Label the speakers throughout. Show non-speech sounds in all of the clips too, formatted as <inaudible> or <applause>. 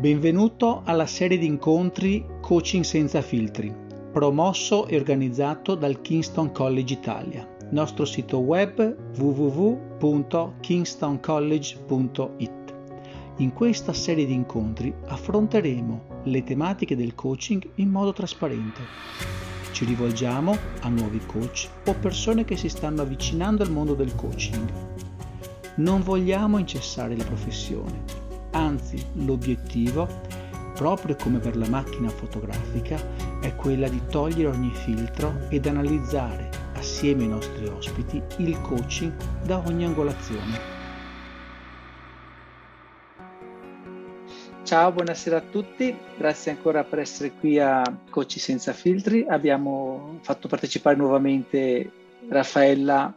Speaker 1: Benvenuto alla serie di incontri Coaching senza filtri, promosso e organizzato dal Kingston College Italia. Nostro sito web www.kingstoncollege.it. In questa serie di incontri affronteremo le tematiche del coaching in modo trasparente. Ci rivolgiamo a nuovi coach o persone che si stanno avvicinando al mondo del coaching. Non vogliamo incessare la professione, Anzi, l'obiettivo, proprio come per la macchina fotografica, è quella di togliere ogni filtro ed analizzare assieme ai nostri ospiti il coaching da ogni angolazione.
Speaker 2: Ciao, buonasera a tutti, grazie ancora per essere qui a Coach Senza Filtri. Abbiamo fatto partecipare nuovamente Raffaella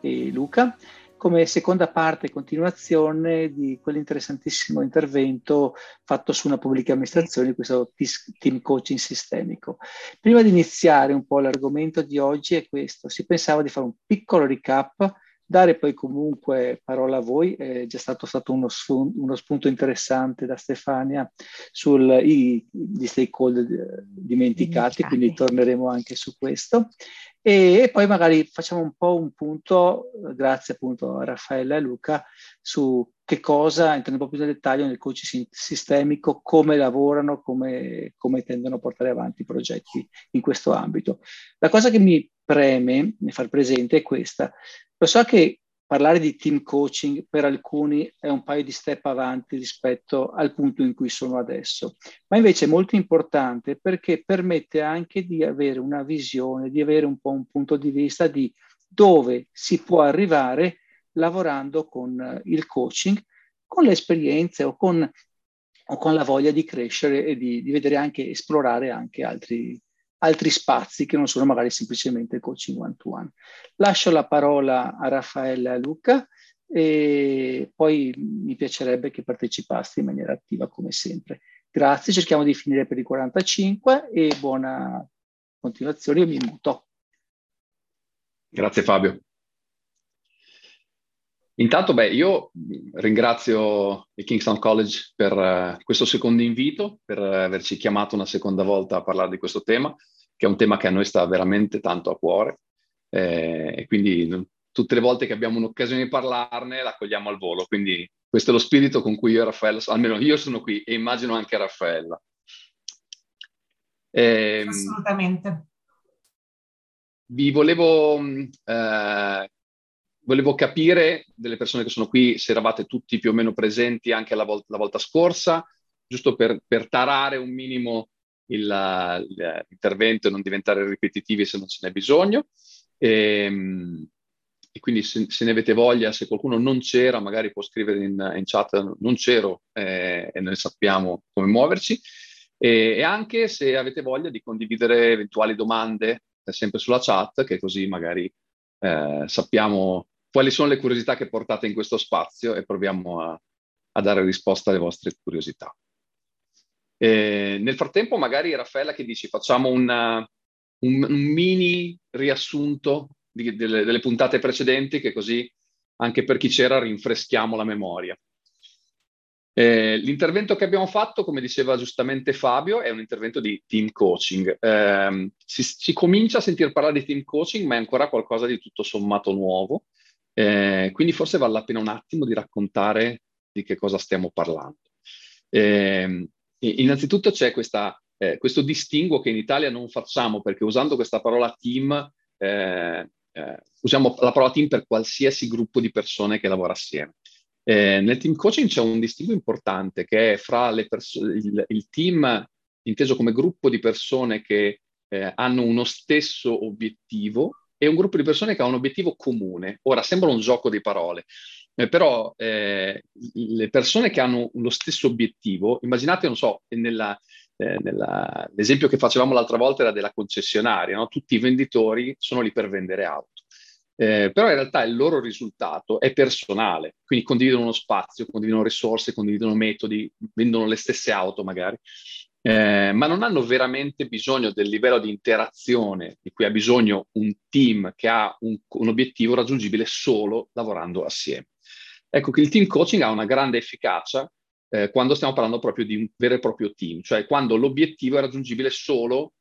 Speaker 2: e Luca come seconda parte e continuazione di quell'interessantissimo intervento fatto su una pubblica amministrazione, questo team coaching sistemico. Prima di iniziare un po' l'argomento di oggi è questo, si pensava di fare un piccolo recap dare poi comunque parola a voi, è già stato, stato uno, spunto, uno spunto interessante da Stefania sugli stakeholder dimenticati, dimenticati, quindi torneremo anche su questo. E, poi magari facciamo un po' un punto, grazie appunto a Raffaella e Luca, su che cosa, entrando un po' più nel dettaglio nel coaching sistemico, come lavorano, come, come tendono a portare avanti i progetti in questo ambito. La cosa che mi preme far presente è questa. Lo so che parlare di team coaching per alcuni è un paio di step avanti rispetto al punto in cui sono adesso, ma invece è molto importante perché permette anche di avere una visione, di avere un po' un punto di vista di dove si può arrivare lavorando con il coaching, con le esperienze o con, o con la voglia di crescere e di, di vedere anche, esplorare anche altri, altri spazi che non sono magari semplicemente coaching one to one. Lascio la parola a Raffaele e a Luca e poi mi piacerebbe che partecipaste in maniera attiva come sempre. Grazie, cerchiamo di finire per i 45 e buona continuazione, io mi muto.
Speaker 3: Grazie Fabio. Intanto, beh, io ringrazio il Kingston College per uh, questo secondo invito, per uh, averci chiamato una seconda volta a parlare di questo tema che è un tema che a noi sta veramente tanto a cuore eh, e quindi tutte le volte che abbiamo un'occasione di parlarne la cogliamo al volo. Quindi questo è lo spirito con cui io e Raffaella, almeno io sono qui e immagino anche Raffaella.
Speaker 4: Eh, Assolutamente.
Speaker 3: Vi volevo, eh, volevo capire delle persone che sono qui se eravate tutti più o meno presenti anche la, vol- la volta scorsa, giusto per, per tarare un minimo il, l'intervento e non diventare ripetitivi se non ce n'è bisogno. E, ehm, e quindi se, se, ne avete voglia, se qualcuno non c'era, magari può scrivere in, in chat non c'ero eh, e noi sappiamo come muoverci. E, e, anche se avete voglia di condividere eventuali domande eh, sempre sulla chat, che così magari eh, sappiamo quali sono le curiosità che portate in questo spazio e proviamo a, a dare risposta alle vostre curiosità. Eh, nel frattempo, magari Raffaella che dici, facciamo una, un, un, mini riassunto di, delle, delle, puntate precedenti, che così anche per chi c'era rinfreschiamo la memoria. Eh, l'intervento che abbiamo fatto, come diceva giustamente Fabio, è un intervento di team coaching. Eh, si, si, comincia a sentir parlare di team coaching, ma è ancora qualcosa di tutto sommato nuovo. Eh, quindi forse vale la pena un attimo di raccontare di che cosa stiamo parlando. Eh, Innanzitutto c'è questa, eh, questo distinguo che in Italia non facciamo perché usando questa parola team eh, eh, usiamo la parola team per qualsiasi gruppo di persone che lavora assieme. Eh, nel team coaching c'è un distinguo importante che è fra perso- il, il, team inteso come gruppo di persone che hanno uno stesso obiettivo e un gruppo di persone che ha un obiettivo comune. Ora sembra un gioco di parole, eh, però eh, le persone che hanno lo stesso obiettivo, immaginate, non so, nella, eh, nella, l'esempio che facevamo l'altra volta era della concessionaria, no? tutti i venditori sono lì per vendere auto. Eh, però in realtà il loro risultato è personale, quindi condividono uno spazio, condividono risorse, condividono metodi, vendono le stesse auto magari, eh, ma non hanno veramente bisogno del livello di interazione di cui ha bisogno un team che ha un, un obiettivo raggiungibile solo lavorando assieme. Ecco che il team coaching ha una grande efficacia eh, quando stiamo parlando proprio di un vero e proprio team, cioè quando l'obiettivo è raggiungibile solo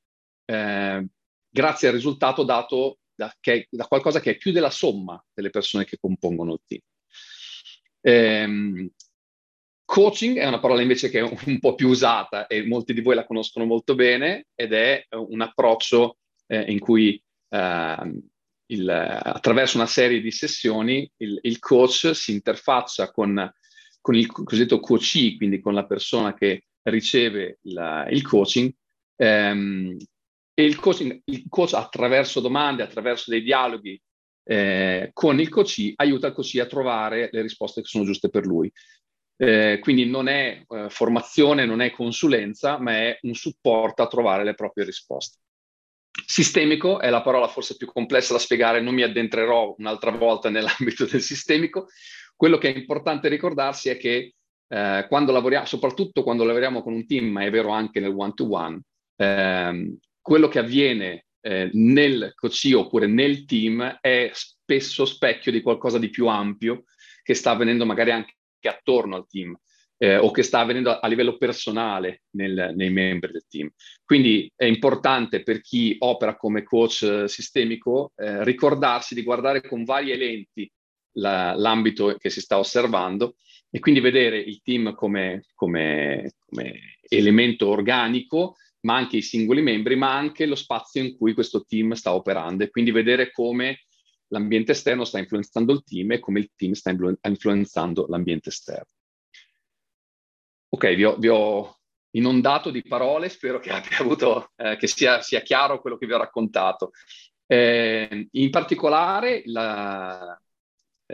Speaker 3: eh, grazie al risultato dato da, che, da, qualcosa che è più della somma delle persone che compongono il team. Ehm, coaching è una parola invece che è un, po' più usata e molti di voi la conoscono molto bene ed è un approccio eh, in cui eh, il, attraverso una serie di sessioni il, il coach si interfaccia con, con, il cosiddetto coachee, quindi con la persona che riceve la, il coaching, ehm, e il, coaching, il coach attraverso domande, attraverso dei dialoghi eh, con il coachee, aiuta il coachee a trovare le risposte che sono giuste per lui. Eh, quindi non è eh, formazione, non è consulenza, ma è un supporto a trovare le proprie risposte. Sistemico è la parola forse più complessa da spiegare, non mi addentrerò un'altra volta nell'ambito del sistemico. Quello che è importante ricordarsi è che eh, quando lavoriamo, soprattutto quando lavoriamo con un team, ma è vero anche nel one-to-one, ehm, quello che avviene eh, nel coaching oppure nel team è spesso specchio di qualcosa di più ampio che sta avvenendo magari anche attorno al team eh, o che sta avvenendo a, livello personale nel, nei membri del team. Quindi è importante per chi opera come coach sistemico eh, ricordarsi di guardare con varie lenti la, l'ambito che si sta osservando e quindi vedere il team come, come, come elemento organico ma anche i singoli membri, ma anche lo spazio in cui questo team sta operando e quindi vedere come l'ambiente esterno sta influenzando il team e come il team sta influenzando l'ambiente esterno. Ok, vi ho, vi ho, inondato di parole, spero che avuto, eh, che sia, sia, chiaro quello che vi ho raccontato. Eh, in particolare la,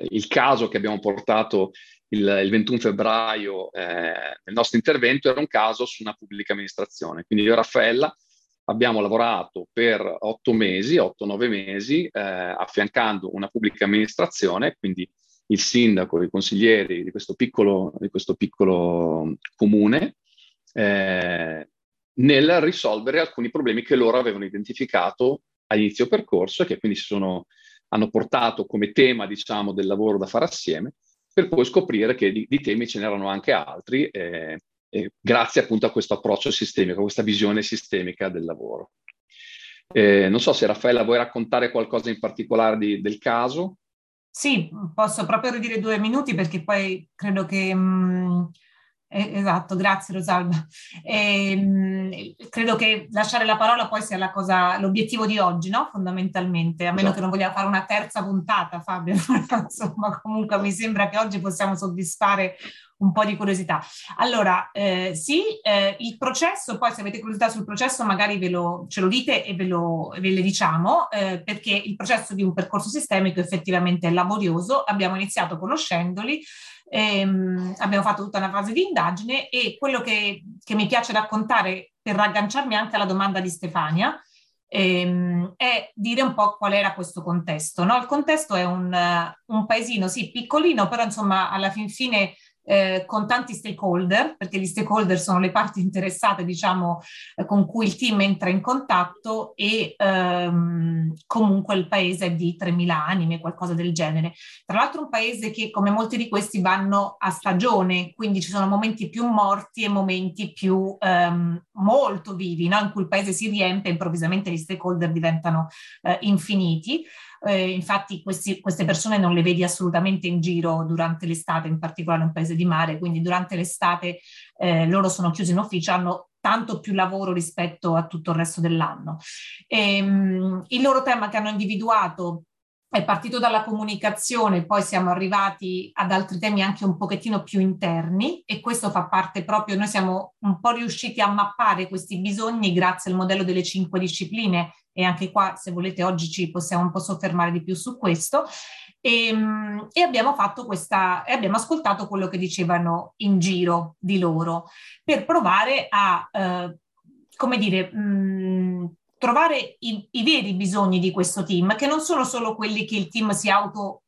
Speaker 3: il caso che abbiamo portato il, il 21 febbraio eh, nel nostro intervento era un caso su una pubblica amministrazione. Quindi io Raffaella abbiamo lavorato per otto mesi, otto, nove mesi, eh, affiancando una pubblica amministrazione, quindi il sindaco, i consiglieri di questo piccolo, di questo piccolo comune, eh, nel risolvere alcuni problemi che loro avevano identificato all'inizio percorso e che quindi sono, hanno portato come tema, diciamo, del lavoro da fare assieme, per poi scoprire che di, di temi ce n'erano anche altri, eh, eh, grazie appunto a questo approccio sistemico, a questa visione sistemica del lavoro. Eh, non so se Raffaella vuoi raccontare qualcosa in particolare di, del caso.
Speaker 4: Sì, posso proprio ridire due minuti perché poi credo che... Mh, mm, eh, esatto, grazie Rosalba. E, mh, credo che lasciare la parola poi sia la cosa, l'obiettivo di oggi, no? Fondamentalmente, a meno esatto. che non vogliamo fare una terza puntata, Fabio. <laughs> Insomma, comunque mi sembra che oggi possiamo soddisfare un po' di curiosità. Allora, eh, sì, eh, il processo, poi se avete curiosità sul processo magari ve lo, ce lo dite e ve, lo, ve le diciamo, eh, perché il processo di un percorso sistemico effettivamente è laborioso, abbiamo iniziato conoscendoli, ehm, abbiamo fatto tutta una fase di indagine e quello che, che mi piace raccontare per ragganciarmi anche alla domanda di Stefania, ehm, è dire un po' qual era questo contesto. No? Il contesto è un, un paesino, sì, piccolino, però insomma alla fin fine eh, con tanti stakeholder, perché gli stakeholder sono le parti interessate, diciamo, eh, con cui il team entra in contatto e ehm, comunque il paese è di 3.000 anime, qualcosa del genere. Tra l'altro un paese che, come molti di questi, vanno a stagione, quindi ci sono momenti più morti e momenti più ehm, molto vivi, no? in cui il paese si riempie e improvvisamente gli stakeholder diventano eh, infiniti. Eh, infatti questi, queste persone non le vedi assolutamente in giro durante l'estate, in particolare in un paese di mare, quindi durante l'estate eh, loro sono chiusi in ufficio, hanno tanto più lavoro rispetto a tutto il resto dell'anno. E, ehm, il loro tema che hanno individuato è partito dalla comunicazione, poi siamo arrivati ad altri temi anche un pochettino più interni e questo fa parte proprio, noi siamo un po' riusciti a mappare questi bisogni grazie al modello delle cinque discipline e anche qua se volete oggi ci possiamo un po' soffermare di più su questo. E, ehm, e abbiamo fatto questa e abbiamo ascoltato quello che dicevano in giro di loro per provare a eh, come dire mh, trovare i, i, veri bisogni di questo team, che non sono solo quelli che il team si auto,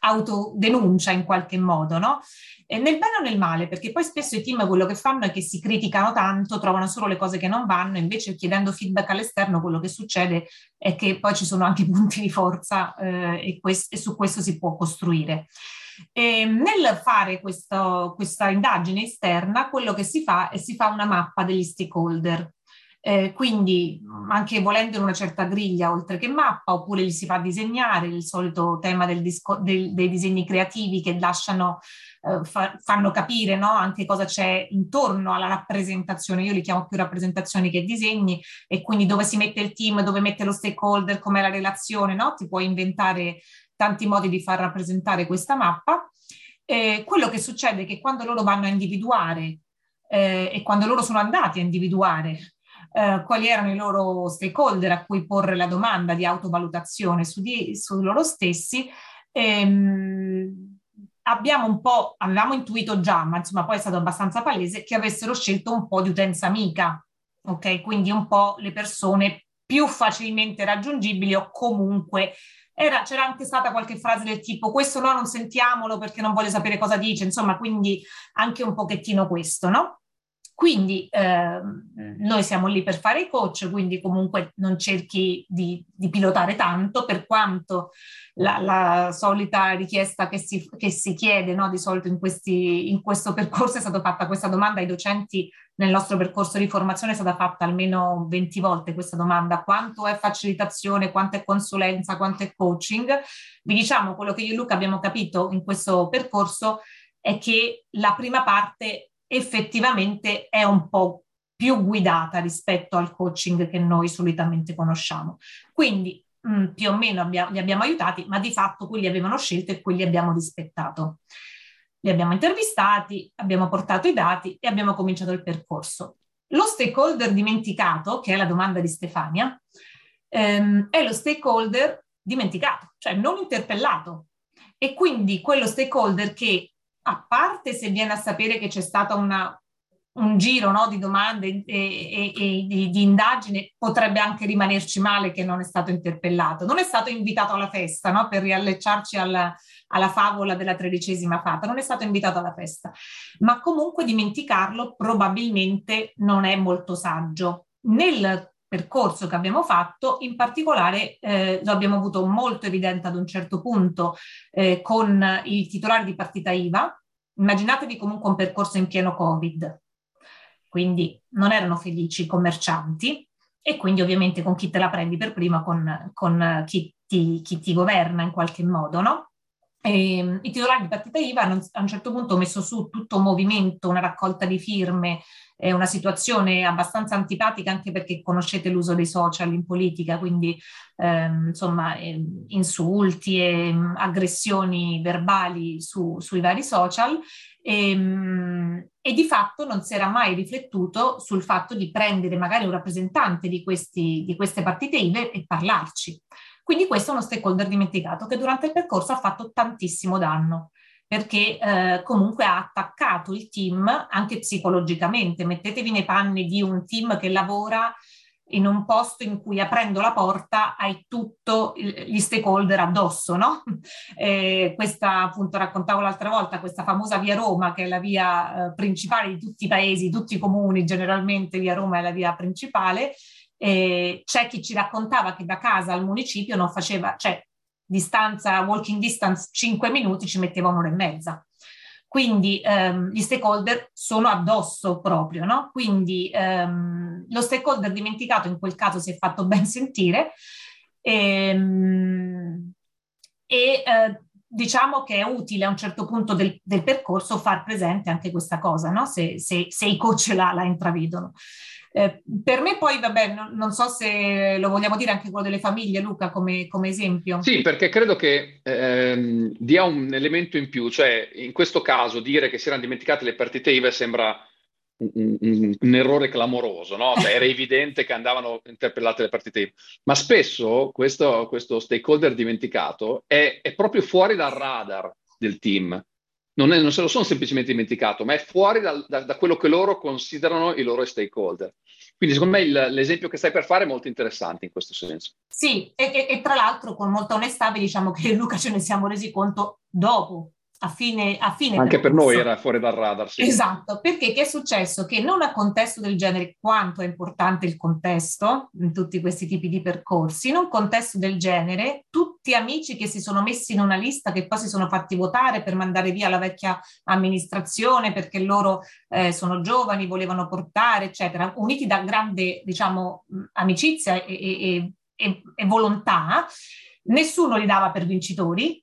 Speaker 4: autodenuncia in qualche modo, no? E nel bene o nel male, perché poi spesso i team quello che fanno è che si criticano tanto, trovano solo le cose che non vanno, invece chiedendo feedback all'esterno quello che succede è che poi ci sono anche <laughs> punti di forza eh, e, quest- e su questo si può costruire. E nel fare questo, questa indagine esterna, quello che si fa è si fa una mappa degli stakeholder. Eh, quindi anche volendo in una certa griglia oltre che mappa, oppure li si fa disegnare, il solito tema disco, del, dei disegni creativi che lasciano, eh, fa, fanno capire no? anche cosa c'è intorno alla rappresentazione, io li chiamo più rappresentazioni che disegni, e quindi dove si mette il team, dove mette lo stakeholder, com'è la relazione, no? ti puoi inventare tanti modi di far rappresentare questa mappa. Eh, quello che succede è che quando loro vanno a individuare eh, e quando loro sono andati a individuare eh, quali erano i loro stakeholder a cui porre la domanda di autovalutazione su, di, su loro stessi, ehm, abbiamo un po', avevamo intuito già, ma insomma poi è stato abbastanza palese, che avessero scelto un po' di utenza amica, ok? Quindi un po' le persone più facilmente raggiungibili o comunque era, c'era anche stata qualche frase del tipo questo no, non sentiamolo perché non voglio sapere cosa dice, insomma, quindi anche un pochettino questo, no? Quindi eh, noi siamo lì per fare i coach, quindi comunque non cerchi di, di pilotare tanto, per quanto la, la solita richiesta che si, che si chiede no, di solito in, questi, in questo percorso è stata fatta questa domanda. Ai docenti nel nostro percorso di formazione è stata fatta almeno 20 volte questa domanda, quanto è facilitazione, quanto è consulenza, quanto è coaching. Vi diciamo quello che io e Luca abbiamo capito in questo percorso è che la prima parte effettivamente è un po' più guidata rispetto al coaching che noi solitamente conosciamo. Quindi mh, mm, più o meno abbiamo, li abbiamo aiutati, ma di fatto quelli avevano scelto e quelli abbiamo rispettato. Li abbiamo intervistati, abbiamo portato i dati e abbiamo cominciato il percorso. Lo stakeholder dimenticato, che è la domanda di Stefania, ehm, è lo stakeholder dimenticato, cioè non interpellato. E quindi quello stakeholder che a parte se viene a sapere che c'è stato una, un giro no, di domande e, e, e di, di, indagine, potrebbe anche rimanerci male che non è stato interpellato. Non è stato invitato alla festa, no, per riallacciarci alla, alla favola della tredicesima fata, non è stato invitato alla festa, ma comunque dimenticarlo probabilmente non è molto saggio. Nel percorso che abbiamo fatto, in particolare eh, lo abbiamo avuto molto evidente ad un certo punto eh, con i titolari di partita IVA. Immaginatevi comunque un percorso in pieno Covid, quindi non erano felici i commercianti e quindi ovviamente con chi te la prendi per prima, con, con chi, ti, chi ti governa in qualche modo, no? E, ehm, I titolari di partita IVA hanno a un certo punto messo su tutto un movimento, una raccolta di firme, eh, una situazione abbastanza antipatica anche perché conoscete l'uso dei social in politica, quindi ehm, insomma eh, insulti e mh, aggressioni verbali su, sui vari social e, mh, e, di fatto non si era mai riflettuto sul fatto di prendere magari un rappresentante di, questi, di queste partite IVA e parlarci. Quindi questo è uno stakeholder dimenticato che durante il percorso ha fatto tantissimo danno perché eh, comunque ha attaccato il team anche psicologicamente. Mettetevi nei panni di un team che lavora in un posto in cui aprendo la porta hai tutto gli stakeholder addosso, no? <laughs> Eh, questa appunto raccontavo l'altra volta, questa famosa via Roma che è la via eh, principale di tutti i paesi, tutti i comuni, generalmente via Roma è la via principale, eh, c'è chi ci raccontava che da casa al municipio non faceva, cioè distanza, walking distance 5 minuti ci metteva un'ora e mezza. Quindi ehm, gli stakeholder sono addosso proprio, no? Quindi ehm, lo stakeholder dimenticato in quel caso si è fatto ben <laughs> sentire ehm, e eh, diciamo che è utile a un certo punto del, del percorso far presente anche questa cosa, no? se, se, se i coach la, la intravedono. Eh, per me poi, vabbè, non, non, so se lo vogliamo dire anche quello delle famiglie, Luca, come, come esempio.
Speaker 3: Sì, perché credo che ehm, dia un elemento in più, cioè in questo caso dire che si erano dimenticate le partite IVA sembra un, un, un errore clamoroso, no? Cioè, era <laughs> evidente che andavano interpellate le partite IVA, ma spesso questo, questo stakeholder dimenticato è, è proprio fuori dal radar del team non, è, non, se lo sono semplicemente dimenticato, ma è fuori dal, da, da, quello che loro considerano i loro stakeholder. Quindi secondo me il, l'esempio che stai per fare è molto interessante in questo senso.
Speaker 4: Sì, e, e, e tra l'altro con molta onestà diciamo che Luca ce ne siamo resi conto dopo, a fine, a fine
Speaker 3: Anche per noi era fuori dal radar. Sì.
Speaker 4: Esatto, perché che è successo? Che non a contesto del genere, quanto è importante il contesto in tutti questi tipi di percorsi, in un contesto del genere, tutti amici che si sono messi in una lista, che poi si sono fatti votare per mandare via la vecchia amministrazione perché loro eh, sono giovani, volevano portare, eccetera, uniti da grande, diciamo, amicizia e, e, e, e volontà, nessuno li dava per vincitori,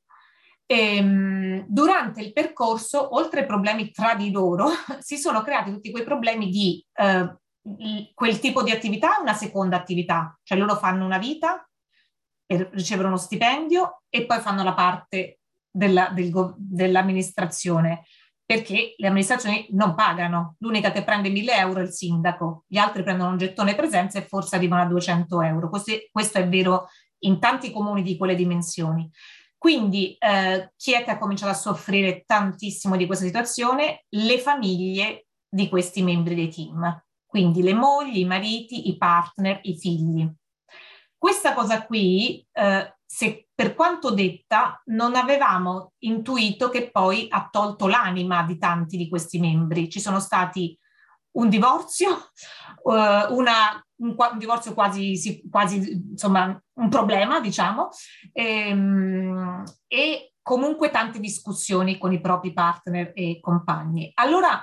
Speaker 4: e, ehm, durante il percorso, oltre ai problemi tra di loro, <laughs> si sono creati tutti quei problemi di eh, quel tipo di attività una seconda attività, cioè loro fanno una vita per ricevere uno stipendio e poi fanno la parte della, del, dell'amministrazione perché le amministrazioni non pagano. L'unica che prende 1000 euro è il sindaco, gli altri prendono un gettone presenza e forse arrivano a 200 euro. Questo, questo è vero in tanti comuni di quelle dimensioni. Quindi eh, chi è che ha cominciato a soffrire tantissimo di questa situazione? Le famiglie di questi membri dei team, quindi le mogli, i mariti, i partner, i figli. Questa cosa qui, eh, se per quanto detta, non avevamo intuito che poi ha tolto l'anima di tanti di questi membri. Ci sono stati un divorzio, uh, <laughs> una un, un divorzio quasi, quasi, insomma, un problema, diciamo, e, ehm, e comunque tante discussioni con i propri partner e compagni. Allora,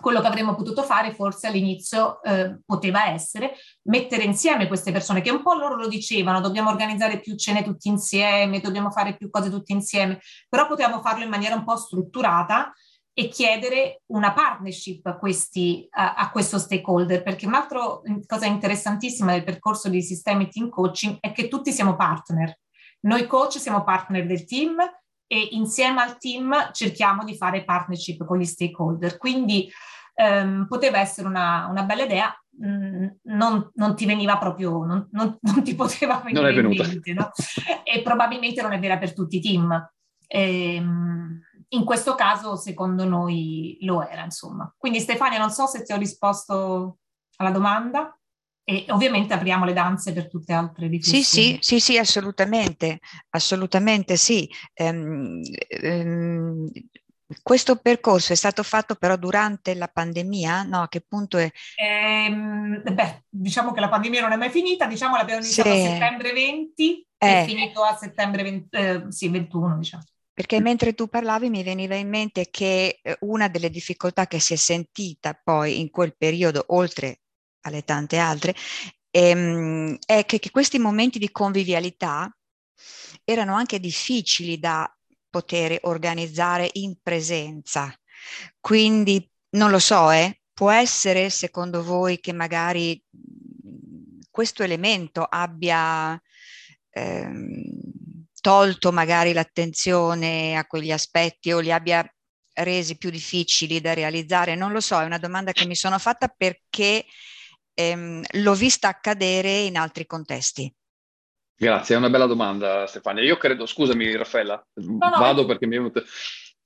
Speaker 4: quello che avremmo potuto fare forse all'inizio eh, poteva essere mettere insieme queste persone che un po' loro lo dicevano, dobbiamo organizzare più cene tutti insieme, dobbiamo fare più cose tutti insieme, però potevamo farlo in maniera un po' strutturata e chiedere una partnership a, questi, a, a questo stakeholder, perché un'altra cosa interessantissima del percorso di sistemi team coaching è che tutti siamo partner. Noi coach siamo partner del team e insieme al team cerchiamo di fare partnership con gli stakeholder. Quindi ehm, poteva essere una, una bella idea, mm, non, non, ti veniva proprio, non, non, <laughs> non ti poteva venire in mente, no? e probabilmente non è vera per tutti i team. Ehm, in questo caso, secondo noi, lo era, insomma. Quindi Stefania, non so se ti ho risposto alla domanda. E ovviamente apriamo le danze per tutte le altre riflessioni.
Speaker 5: Sì, sì, sì, sì, assolutamente, assolutamente sì. Ehm, ehm, questo percorso è stato fatto però durante la pandemia? No, a che punto è?
Speaker 4: Ehm, beh, diciamo che la pandemia non è mai finita, diciamo l'abbiamo iniziato sì. a settembre 20 eh. e finito a settembre 20, eh, sì, 21, diciamo.
Speaker 5: Perché mentre tu parlavi mi veniva in mente che eh, una delle difficoltà che si è sentita poi in quel periodo, oltre alle tante altre, ehm, è che, che questi momenti di convivialità erano anche difficili da poter organizzare in presenza. Quindi non lo so, eh, può essere secondo voi che magari questo elemento abbia ehm, tolto magari l'attenzione a quegli aspetti o li abbia resi più difficili da realizzare? Non lo so, è una domanda che mi sono fatta perché ehm, l'ho vista accadere in altri contesti.
Speaker 3: Grazie, è una bella domanda Stefania. Io credo, scusami Raffaella, no, no. vado perché mi è venuto...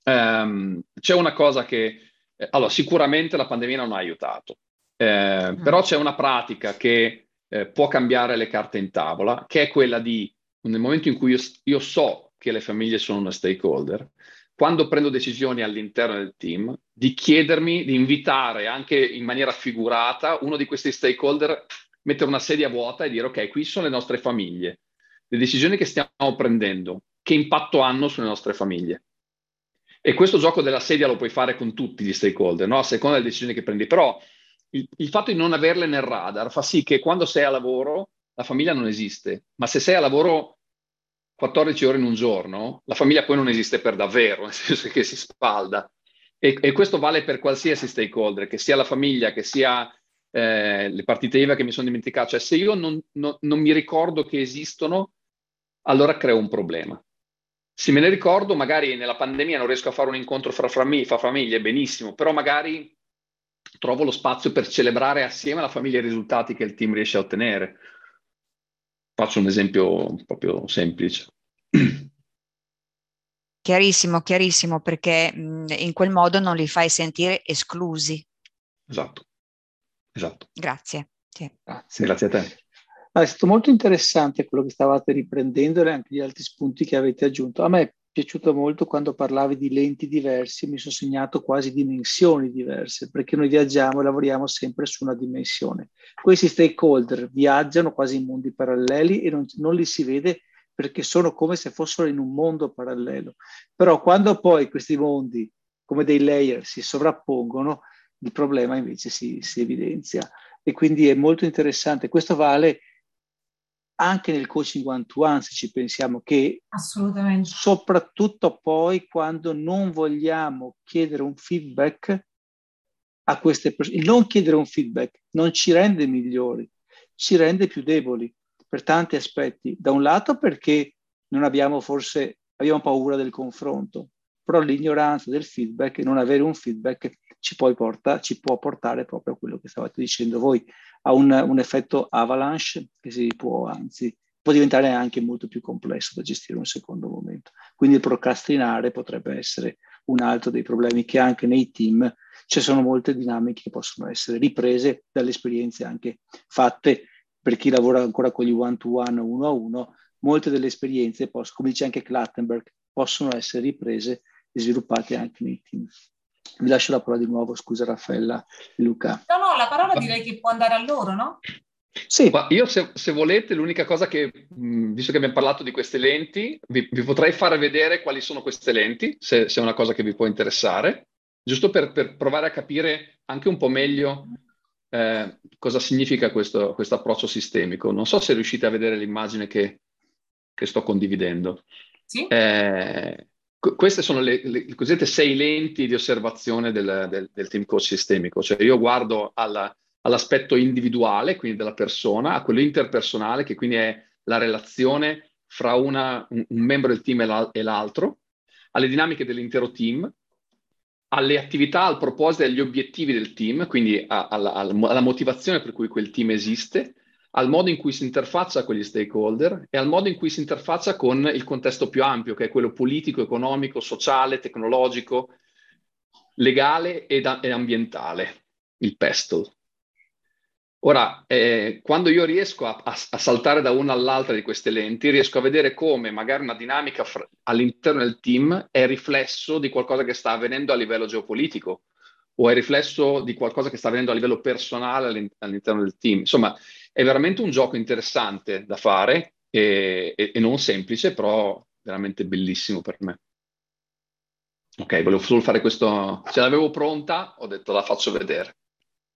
Speaker 3: Um, c'è una cosa che... Eh, allora, sicuramente la pandemia non ha aiutato, eh, mm. però c'è una pratica che eh, può cambiare le carte in tavola, che è quella di nel momento in cui io, io so che le famiglie sono una stakeholder, quando prendo decisioni all'interno del team, di chiedermi, di invitare anche in maniera figurata uno di questi stakeholder, mettere una sedia vuota e dire ok, qui sono le nostre famiglie, le decisioni che stiamo prendendo, che impatto hanno sulle nostre famiglie. E questo gioco della sedia lo puoi fare con tutti gli stakeholder, no? a seconda delle decisioni che prendi. Però il, il fatto di non averle nel radar fa sì che quando sei a lavoro la famiglia non esiste, ma se sei a lavoro 14 ore in un giorno, la famiglia poi non esiste per davvero, nel senso che si spalda. E, e questo vale per qualsiasi stakeholder, che sia la famiglia, che sia eh, le partite IVA che mi sono dimenticato. Cioè, se io non, non, non mi ricordo che esistono, allora creo un problema. Se me ne ricordo, magari nella pandemia non riesco a fare un incontro fra, famiglie, fra famiglie, benissimo, però magari trovo lo spazio per celebrare assieme alla famiglia i risultati che il team riesce a ottenere. Faccio un esempio proprio semplice.
Speaker 5: Chiarissimo, chiarissimo, perché mh, in quel modo non li fai sentire esclusi.
Speaker 3: Esatto, esatto.
Speaker 5: Grazie. Sì.
Speaker 3: Grazie. Grazie a te.
Speaker 2: è stato molto interessante quello che stavate riprendendo e anche gli altri spunti che avete aggiunto. A me piaciuto molto quando parlavi di lenti diversi, mi sono segnato quasi dimensioni diverse, perché noi viaggiamo e lavoriamo sempre su una dimensione. Questi stakeholder viaggiano quasi in mondi paralleli e non, non li si vede perché sono come se fossero in un mondo parallelo. Però quando poi questi mondi, come dei layer, si sovrappongono, il problema invece si, si evidenzia. E quindi è molto interessante. Questo vale anche nel coaching one to one, se ci pensiamo, che
Speaker 4: Assolutamente.
Speaker 2: soprattutto poi quando non vogliamo chiedere un feedback a queste persone, non chiedere un feedback non ci rende migliori, ci rende più deboli per tanti aspetti. Da un lato perché non abbiamo forse, abbiamo paura del confronto, però l'ignoranza del feedback e non avere un feedback ci, porta, ci può portare proprio a quello che stavate dicendo voi, a un, un, effetto avalanche che si può, anzi, può diventare anche molto più complesso da gestire in un secondo momento. Quindi il procrastinare potrebbe essere un altro dei problemi che anche nei team ci sono molte dinamiche che possono essere riprese dalle esperienze anche fatte per chi lavora ancora con gli one-to-one, uno a uno, molte delle esperienze, come dice anche Clattenberg, possono essere riprese e sviluppate anche nei team. Vi lascio la parola di nuovo, scusa Raffaella e Luca.
Speaker 4: No, no, la parola direi che può andare a loro, no?
Speaker 3: Sì. Ma io se, se, volete, l'unica cosa che, visto che abbiamo parlato di queste lenti, vi, vi potrei fare vedere quali sono queste lenti, se, se, è una cosa che vi può interessare, giusto per, per provare a capire anche un po' meglio eh, cosa significa questo, questo, approccio sistemico. Non so se riuscite a vedere l'immagine che, che sto condividendo.
Speaker 4: Sì.
Speaker 3: Eh, queste sono le, le, le, cosiddette sei lenti di osservazione del, del, del team coach sistemico, cioè io guardo alla, all'aspetto individuale, quindi della persona, a quello interpersonale, che quindi è la relazione fra una, un, un, membro del team e, la, e l'altro, alle dinamiche dell'intero team, alle attività, al proposito e agli obiettivi del team, quindi a, alla, alla motivazione per cui quel team esiste, al modo in cui si interfaccia con gli stakeholder e al modo in cui si interfaccia con il contesto più ampio, che è quello politico, economico, sociale, tecnologico, legale ed, e ambientale, il PESTL. Ora, eh, quando io riesco a, a, a, saltare da una all'altra di queste lenti, riesco a vedere come magari una dinamica fra, all'interno del team è riflesso di qualcosa che sta avvenendo a livello geopolitico o è riflesso di qualcosa che sta avvenendo a livello personale all'interno del team. Insomma, è veramente un gioco interessante da fare e, e, e non semplice, però veramente bellissimo per me. Ok, volevo solo fare questo. Ce l'avevo pronta, ho detto la faccio vedere.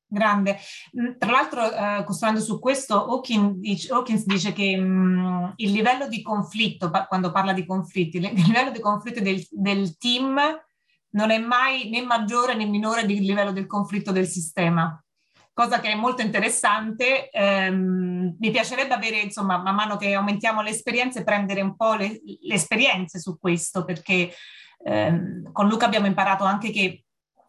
Speaker 4: Grande. Mm, tra l'altro, eh, costruendo su questo, Hawkins dice, Hawkins dice che mh, mm, il livello di conflitto, pa- quando parla di conflitti, il livello di conflitto del, del, team non è mai né maggiore né minore del livello del conflitto del sistema cosa che è molto interessante. Ehm, mi piacerebbe avere, insomma, man mano che aumentiamo le esperienze, prendere un po' le, le esperienze su questo, perché ehm, con Luca abbiamo imparato anche che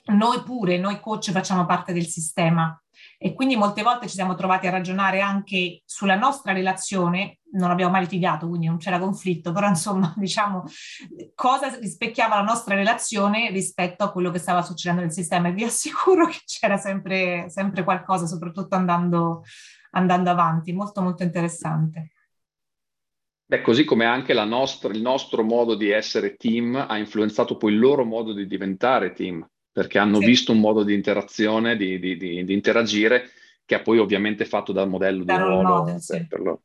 Speaker 4: noi pure, noi coach, facciamo parte del sistema e quindi molte volte ci siamo trovati a ragionare anche sulla nostra relazione, non abbiamo mai litigato, quindi non c'era conflitto, però insomma <laughs> diciamo cosa rispecchiava la nostra relazione rispetto a quello che stava succedendo nel sistema e vi assicuro che c'era sempre, sempre qualcosa, soprattutto andando, andando avanti, molto molto interessante.
Speaker 3: Beh, così come anche nostra, il nostro modo di essere team ha influenzato poi il loro modo di diventare team perché hanno sì. visto un modo di interazione, di, di, di, di, interagire, che ha poi ovviamente fatto dal modello da di ruolo. Model, sì. per lo...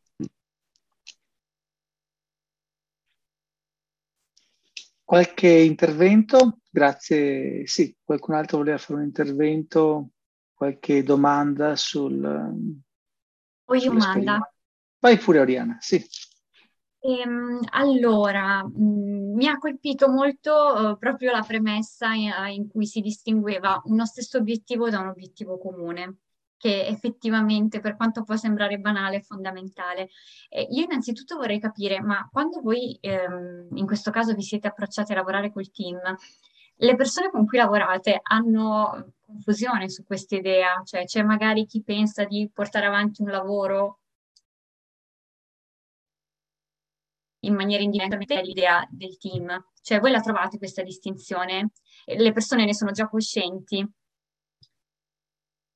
Speaker 2: Qualche intervento? Grazie. Sì, qualcun altro voleva fare un intervento? Qualche domanda sul...
Speaker 6: Ho io domanda.
Speaker 2: Vai pure Oriana, sì.
Speaker 6: Ehm, allora, mh, mm, mi ha colpito molto eh, proprio la premessa in, in, cui si distingueva uno stesso obiettivo da un obiettivo comune, che effettivamente, per quanto può sembrare banale, è fondamentale. Eh, io innanzitutto vorrei capire, ma quando voi ehm, in questo caso vi siete approcciati a lavorare col team, le persone con cui lavorate hanno confusione su questa idea? Cioè c'è magari chi pensa di portare avanti un lavoro in maniera indipendente dall'idea del team. Cioè voi la trovate questa distinzione? Le persone ne sono già coscienti?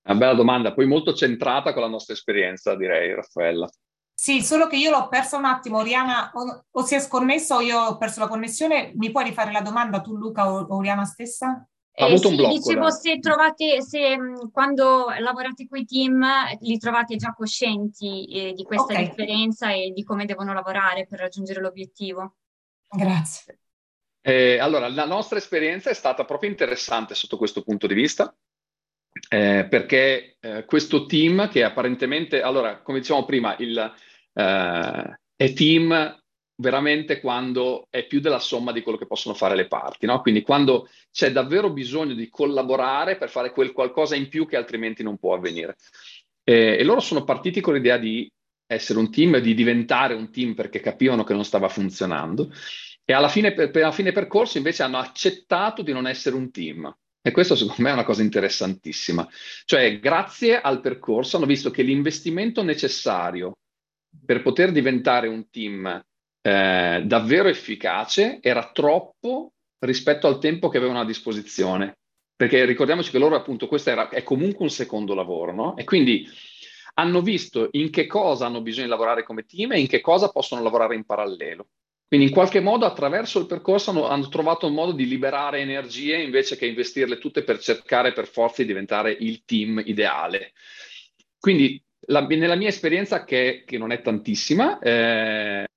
Speaker 3: Una bella domanda, poi molto centrata con la nostra esperienza, direi, Raffaella.
Speaker 4: Sì, solo che io l'ho persa un attimo, Oriana, o, o, si è sconnessa o io ho perso la connessione. Mi puoi rifare la domanda tu, Luca, o, o Oriana stessa?
Speaker 3: Ha eh, avuto sì, un blocco.
Speaker 6: Dicevo, là. se trovate, se quando lavorate con i team, li trovate già coscienti eh, di questa okay. differenza e di come devono lavorare per raggiungere l'obiettivo.
Speaker 4: Grazie.
Speaker 3: Eh, allora, la nostra esperienza è stata proprio interessante sotto questo punto di vista, eh, perché eh, questo team che apparentemente, allora, come dicevamo prima, il, eh, è team veramente quando è più della somma di quello che possono fare le parti, no? Quindi quando c'è davvero bisogno di collaborare per fare quel qualcosa in più che altrimenti non può avvenire. E, e loro sono partiti con l'idea di essere un team, di diventare un team perché capivano che non stava funzionando e alla fine, per, per, alla fine percorso invece hanno accettato di non essere un team. E questo secondo me è una cosa interessantissima. Cioè, grazie al percorso hanno visto che l'investimento necessario per poter diventare un team eh, davvero efficace era troppo rispetto al tempo che avevano a disposizione. Perché ricordiamoci che loro appunto questo era, è comunque un secondo lavoro, no? E quindi hanno visto in che cosa hanno bisogno di lavorare come team e in che cosa possono lavorare in parallelo. Quindi in qualche modo attraverso il percorso hanno, hanno, trovato un modo di liberare energie invece che investirle tutte per cercare per forza di diventare il team ideale. Quindi la, nella mia esperienza, che, che non è tantissima, eh,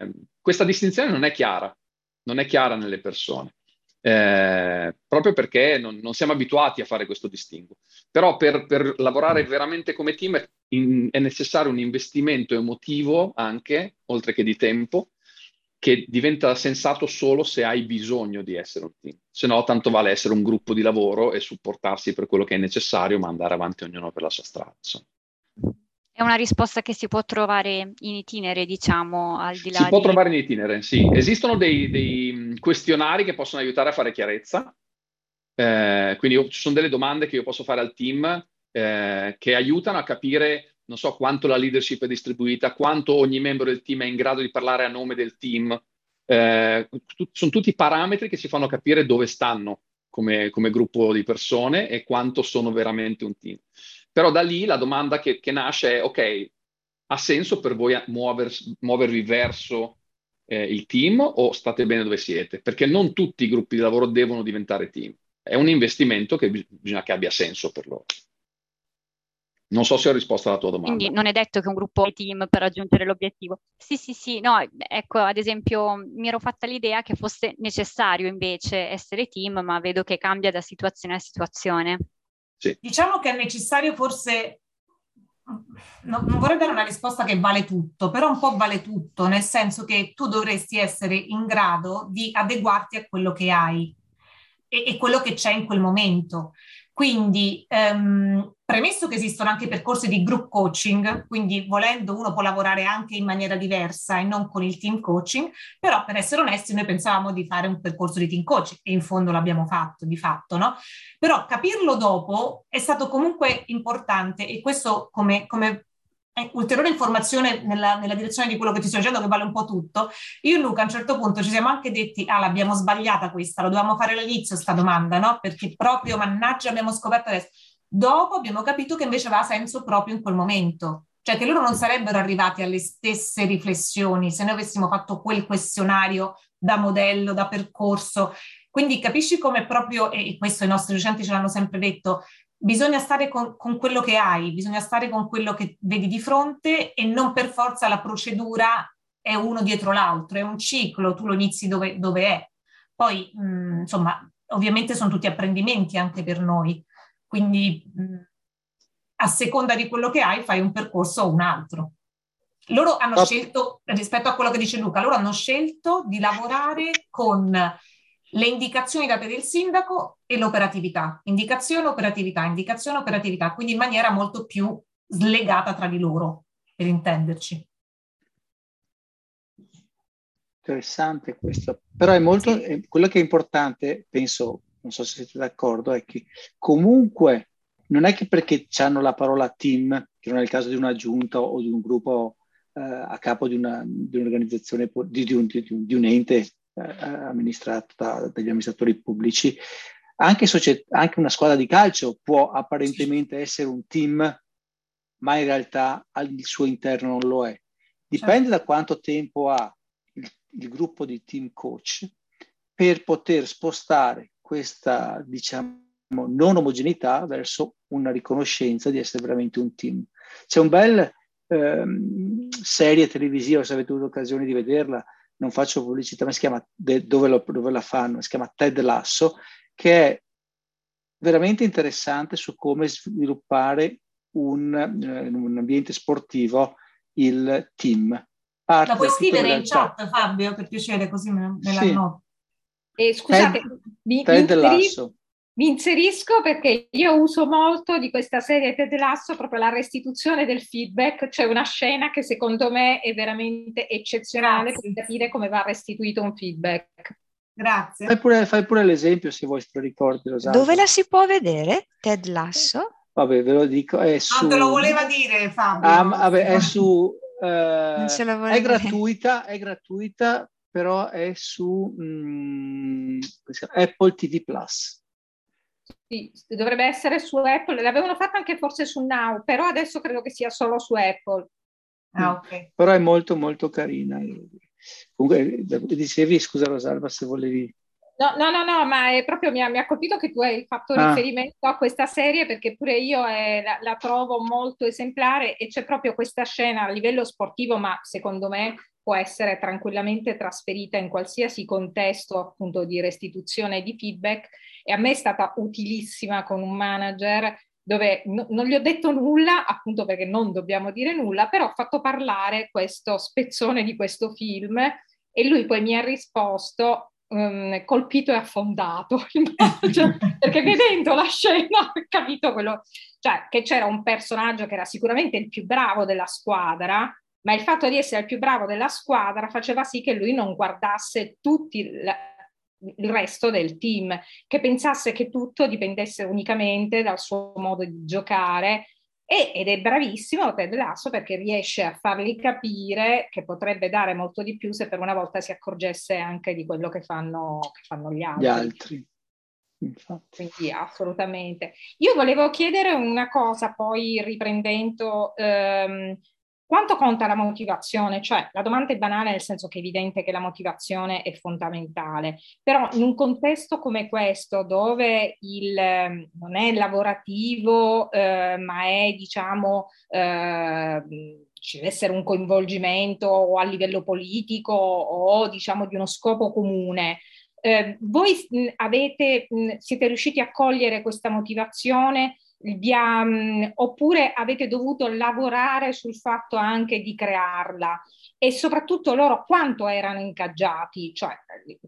Speaker 3: questa distinzione non è chiara, non è chiara nelle persone, eh, proprio perché non, non, siamo abituati a fare questo distinguo. Però per, per lavorare veramente come team in, è necessario un investimento emotivo anche, oltre che di tempo, che diventa sensato solo se hai bisogno di essere un team. Se no, tanto vale essere un gruppo di lavoro e supportarsi per quello che è necessario, ma andare avanti ognuno per la sua strada. Insomma.
Speaker 7: È una risposta che si può trovare in itinere, diciamo, al di là.
Speaker 3: Si
Speaker 7: di...
Speaker 3: può trovare in itinere, sì. Esistono dei, dei questionari che possono aiutare a fare chiarezza. Eh, quindi io, ci sono delle domande che io posso fare al team eh, che aiutano a capire, non so, quanto la leadership è distribuita, quanto ogni membro del team è in grado di parlare a nome del team. Eh, tu, sono tutti parametri che ci fanno capire dove stanno come, come gruppo di persone e quanto sono veramente un team. Però da lì la domanda che, che nasce è, ok, ha senso per voi muover, muovervi verso eh, il team o state bene dove siete? Perché non tutti i gruppi di lavoro devono diventare team. È un investimento che bisogna che abbia senso per loro. Non so se ho risposto alla tua domanda.
Speaker 7: Quindi non è detto che un gruppo è team per raggiungere l'obiettivo. Sì, sì, sì, no, ecco, ad esempio mi ero fatta l'idea che fosse necessario invece essere team, ma vedo che cambia da situazione a situazione.
Speaker 4: Sì. Diciamo che è necessario forse, no, non vorrei dare una risposta che vale tutto, però un po' vale tutto, nel senso che tu dovresti essere in grado di adeguarti a quello che hai e, e quello che c'è in quel momento. Quindi, ehm, premesso che esistono anche percorsi di group coaching, quindi volendo uno può lavorare anche in maniera diversa e non con il team coaching, però per essere onesti noi pensavamo di fare un percorso di team coaching e in fondo l'abbiamo fatto di fatto, no? Però capirlo dopo è stato comunque importante e questo come, come ulteriore informazione nella, nella, direzione di quello che ti sto dicendo, che vale un po' tutto. Io e Luca a un certo punto ci siamo anche detti, ah, l'abbiamo sbagliata questa, lo dovevamo fare all'inizio sta domanda, no? Perché proprio, mannaggia, abbiamo scoperto adesso. Dopo abbiamo capito che invece aveva senso proprio in quel momento. Cioè che loro non sarebbero arrivati alle stesse riflessioni se noi avessimo fatto quel questionario da modello, da percorso. Quindi capisci come proprio, e questo i nostri docenti ce l'hanno sempre detto, bisogna stare con, con, quello che hai, bisogna stare con quello che vedi di fronte e non per forza la procedura è uno dietro l'altro, è un ciclo, tu lo inizi dove, dove è. Poi, mh, mm, insomma, ovviamente sono tutti apprendimenti anche per noi, quindi mh, mm, a seconda di quello che hai fai un percorso o un altro. Loro hanno scelto, rispetto a quello che dice Luca, loro hanno scelto di lavorare con le indicazioni date del sindaco e l'operatività. Indicazione, operatività, indicazione, operatività, quindi in maniera molto più slegata tra di loro, per intenderci.
Speaker 2: Interessante questo, però è molto, sì. quello che è importante, penso, non so se siete d'accordo, è che comunque non è che perché hanno la parola team, che non è il caso di una giunta o di un gruppo eh, a capo di, una, di un'organizzazione, di, di, un, di, un, ente eh, amministrato da, dagli amministratori pubblici, anche, societ- anche, una squadra di calcio può apparentemente essere un team, ma in realtà al suo interno non lo è. Dipende certo. da quanto tempo ha il, il gruppo di team coach per poter spostare questa, diciamo, non omogeneità verso una riconoscenza di essere veramente un team. C'è un bel ehm, serie televisiva, se avete avuto occasione di vederla, non faccio pubblicità, ma si chiama de, dove, lo, dove, la fanno, si chiama Ted Lasso, che è veramente interessante su come sviluppare un, eh, in un ambiente sportivo il team.
Speaker 4: Parte la puoi scrivere in chat, Fabio, per piacere, così me, me la sì. noto.
Speaker 8: Eh, scusate, Ted, mi, Ted mi, Lasso. Mi inserisco perché io uso molto di questa serie Ted Lasso proprio la restituzione del feedback, c'è una scena che secondo me è veramente eccezionale Grazie. per capire come va restituito un feedback.
Speaker 4: Grazie.
Speaker 2: Fai pure, fai pure l'esempio se vuoi, se lo ricordi. Rosario.
Speaker 5: Dove la si può vedere, Ted Lasso?
Speaker 2: Vabbè, ve lo dico, è su...
Speaker 4: Non te lo voleva dire Fabio.
Speaker 2: Ah, vabbè, è su... Uh, è gratuita, è gratuita, però è su um, Apple TV Plus.
Speaker 8: Sì, dovrebbe essere su Apple, l'avevano fatta anche forse su Now, però adesso credo che sia solo su Apple.
Speaker 2: Ah, ok. Però è molto molto carina. Comunque, dicevi, scusa Rosalba, se volevi...
Speaker 8: No, no, no, no, ma è proprio mi ha, mi ha colpito che tu hai fatto ah. riferimento a questa serie perché pure io eh, la, la, trovo molto esemplare e c'è proprio questa scena a livello sportivo, ma secondo me può essere tranquillamente trasferita in qualsiasi contesto appunto di restituzione di feedback. E a me è stata utilissima con un manager dove no, non gli ho detto nulla, appunto perché non dobbiamo dire nulla, però ho fatto parlare questo spezzone di questo film e lui poi mi ha risposto um, colpito e affondato, <laughs> cioè, perché vedendo la scena ho capito quello, cioè che c'era un personaggio che era sicuramente il più bravo della squadra, ma il fatto di essere il più bravo della squadra faceva sì che lui non guardasse tutti la, il resto del team, che pensasse che tutto dipendesse unicamente dal suo modo di giocare e, ed è bravissimo Ted Lasso perché riesce a fargli capire che potrebbe dare molto di più se per una volta si accorgesse anche di quello che fanno, che fanno gli altri.
Speaker 2: Gli altri. Infatti.
Speaker 8: Quindi assolutamente. Io volevo chiedere una cosa, poi riprendendo ehm, quanto conta la motivazione? Cioè, la domanda è banale nel senso che è evidente che la motivazione è fondamentale, però in un contesto come questo, dove il, ehm, non è lavorativo, eh, ma è, diciamo, eh, ci deve essere un coinvolgimento a livello politico o, diciamo, di uno scopo comune, eh, voi avete, siete riusciti a cogliere questa motivazione ha, oppure avete dovuto lavorare sul fatto anche di crearla e soprattutto loro quanto erano ingaggiati, cioè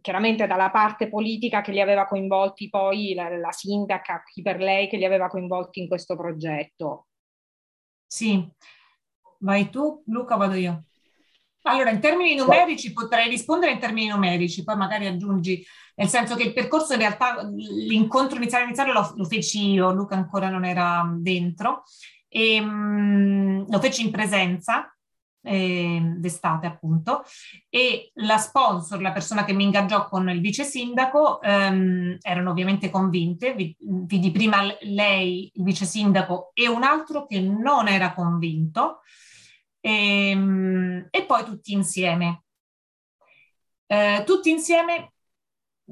Speaker 8: chiaramente dalla parte politica che li aveva coinvolti poi la, la sindaca, chi per lei che li aveva coinvolti in questo progetto.
Speaker 4: Sì, vai tu Luca, vado io. Allora, in termini numerici potrei rispondere in termini numerici, poi magari aggiungi, nel senso che il percorso in realtà, l'incontro iniziale iniziale lo, lo feci io, Luca ancora non era dentro, e, um, lo feci in presenza eh, d'estate appunto e la sponsor, la persona che mi ingaggiò con il vice sindaco ehm, erano ovviamente convinte, vidi prima lei, il vice sindaco e un altro che non era convinto e, ehm, e poi tutti insieme. Eh, tutti insieme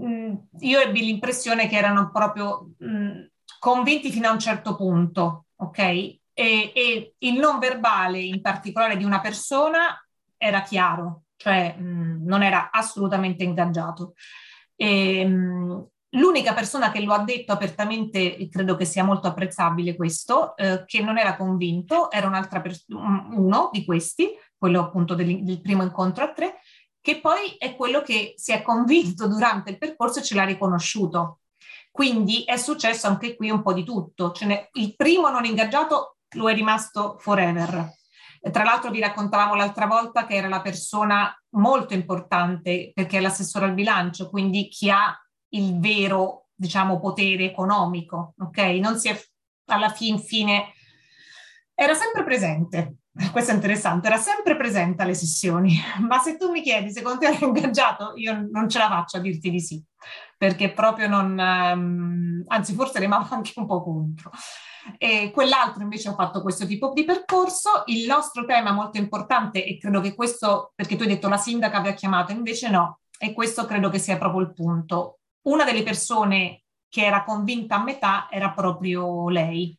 Speaker 4: mh, mm, io ebbi l'impressione che erano proprio mh, mm, convinti fino a un certo punto, ok? E, e, il non verbale in particolare di una persona era chiaro, cioè mh, mm, non era assolutamente ingaggiato. E, L'unica persona che lo ha detto apertamente, e credo che sia molto apprezzabile questo, eh, che non era convinto, era un'altra pers- uno di questi, quello appunto del, del primo incontro a tre, che poi è quello che si è convinto durante il percorso e ce l'ha riconosciuto. Quindi è successo anche qui un po' di tutto. Il primo non ingaggiato lo è rimasto forever. Tra l'altro vi raccontavamo l'altra volta che era la persona molto importante perché è l'assessore al bilancio, quindi chi ha il vero, diciamo, potere economico, ok? Non si è alla fin fine era sempre presente, <laughs> questo è interessante, era sempre presente alle sessioni, <laughs> ma se tu mi chiedi secondo te eri ingaggiato, io non ce la faccio a dirti di sì, perché proprio non, um, anzi forse remavo <laughs> anche un po' contro. E quell'altro invece ha fatto questo tipo di percorso. Il nostro tema molto importante, e credo che questo, perché tu hai detto la sindaca aveva chiamato, invece no, e questo credo che sia proprio il punto. Una delle persone che era convinta a metà era proprio lei,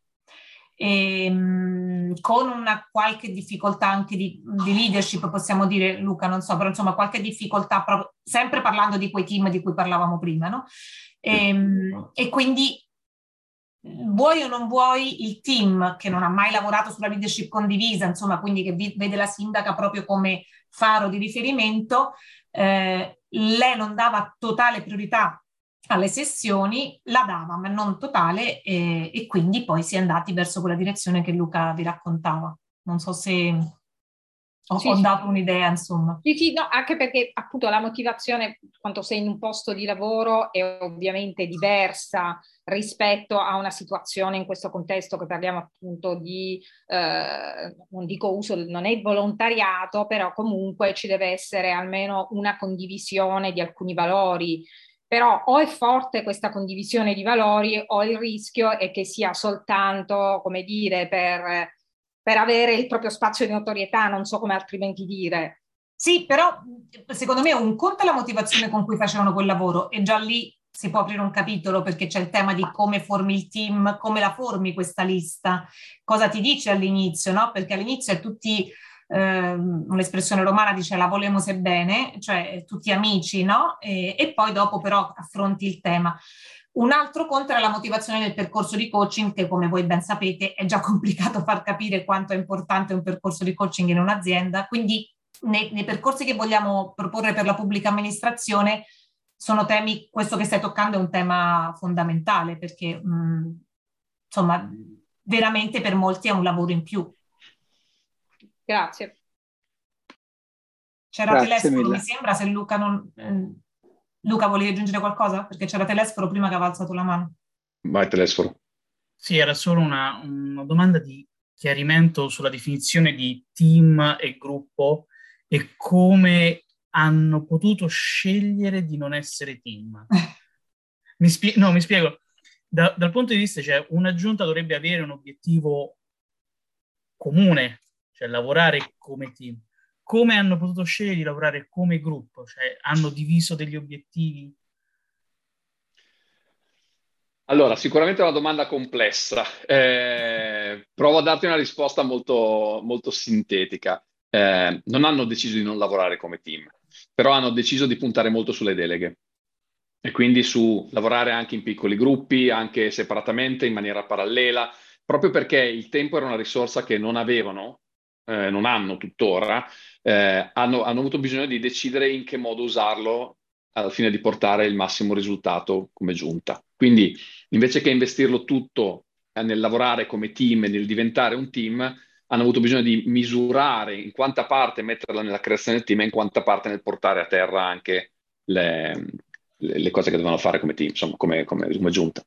Speaker 4: ehm, con una qualche difficoltà anche di, di, leadership, possiamo dire, Luca, non so, però insomma qualche difficoltà, proprio, sempre parlando di quei team di cui parlavamo prima, no? E, ehm, e quindi vuoi o non vuoi il team che non ha mai lavorato sulla leadership condivisa, insomma, quindi che vede la sindaca proprio come faro di riferimento, eh, lei non dava totale priorità alle sessioni la dava, ma non totale, e, e, quindi poi si è andati verso quella direzione che Luca vi raccontava. Non so se ho, sì, ho sì. dato un'idea, insomma.
Speaker 8: Sì, sì, no, anche perché appunto la motivazione, quando sei in un posto di lavoro, è ovviamente diversa rispetto a una situazione in questo contesto che parliamo appunto di, eh, non dico uso, non è volontariato, però comunque ci deve essere almeno una condivisione di alcuni valori però o è forte questa condivisione di valori o il rischio è che sia soltanto, come dire, per, per avere il proprio spazio di notorietà, non so come altrimenti dire.
Speaker 4: Sì, però secondo me un conto è la motivazione con cui facevano quel lavoro e già lì si può aprire un capitolo perché c'è il tema di come formi il team, come la formi questa lista, cosa ti dice all'inizio, no? Perché all'inizio è tutti eh, un'espressione romana dice la volemo se bene, cioè tutti amici, no? E, e poi dopo però affronti il tema. Un altro conto è la motivazione del percorso di coaching, che come voi ben sapete è già <laughs> complicato far capire quanto è importante un percorso di coaching in un'azienda. Quindi nei, nei percorsi che vogliamo proporre per la pubblica amministrazione sono temi, questo che stai toccando è un tema fondamentale perché mh, insomma veramente per molti è un lavoro in più.
Speaker 8: Grazie.
Speaker 4: C'era Grazie Telesforo, mille. mi sembra, se Luca non... Eh, Luca, volevi aggiungere qualcosa? Perché c'era Telesforo prima che aveva alzato la mano.
Speaker 3: Vai Telesforo.
Speaker 9: Sì, era solo una, una domanda di chiarimento sulla definizione di team e gruppo e come hanno potuto scegliere di non essere team. mi, spie- no, mi spiego. Da, dal punto di vista, cioè, una giunta dovrebbe avere un obiettivo comune cioè lavorare come team. Come hanno potuto scegliere di lavorare come gruppo? Cioè, hanno diviso degli obiettivi?
Speaker 3: Allora, sicuramente è una domanda complessa. Eh, provo a darti una risposta molto, molto sintetica. Eh, non hanno deciso di non lavorare come team, però hanno deciso di puntare molto sulle deleghe e quindi su lavorare anche in piccoli gruppi, anche separatamente, in maniera parallela, proprio perché il tempo era una risorsa che non avevano eh, non hanno tuttora, eh, hanno, hanno avuto bisogno di decidere in che modo usarlo al fine di portare il massimo risultato come giunta. Quindi invece che investirlo tutto eh, nel lavorare come team e nel diventare un team, hanno avuto bisogno di misurare in quanta parte metterla nella creazione del team e in quanta parte nel portare a terra anche le, le, le cose che dovevano fare come team, insomma, come, come, come giunta.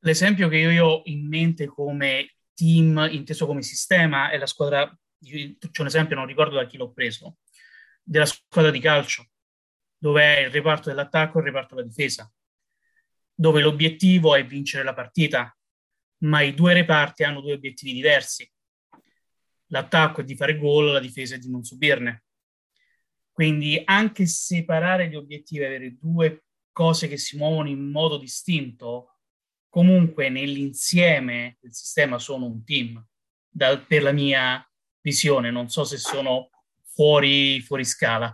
Speaker 9: L'esempio che io ho in mente come team inteso come sistema è la squadra c'è un esempio, non ricordo da chi l'ho preso, della squadra di calcio, dove è il reparto dell'attacco e il reparto della difesa, dove l'obiettivo è vincere la partita, ma i due reparti hanno due obiettivi diversi. L'attacco è di fare gol, la difesa è di non subirne. Quindi anche separare gli obiettivi, avere due cose che si muovono in modo distinto, comunque nell'insieme del sistema sono un team, da, per la mia visione, non so se sono fuori, fuori scala.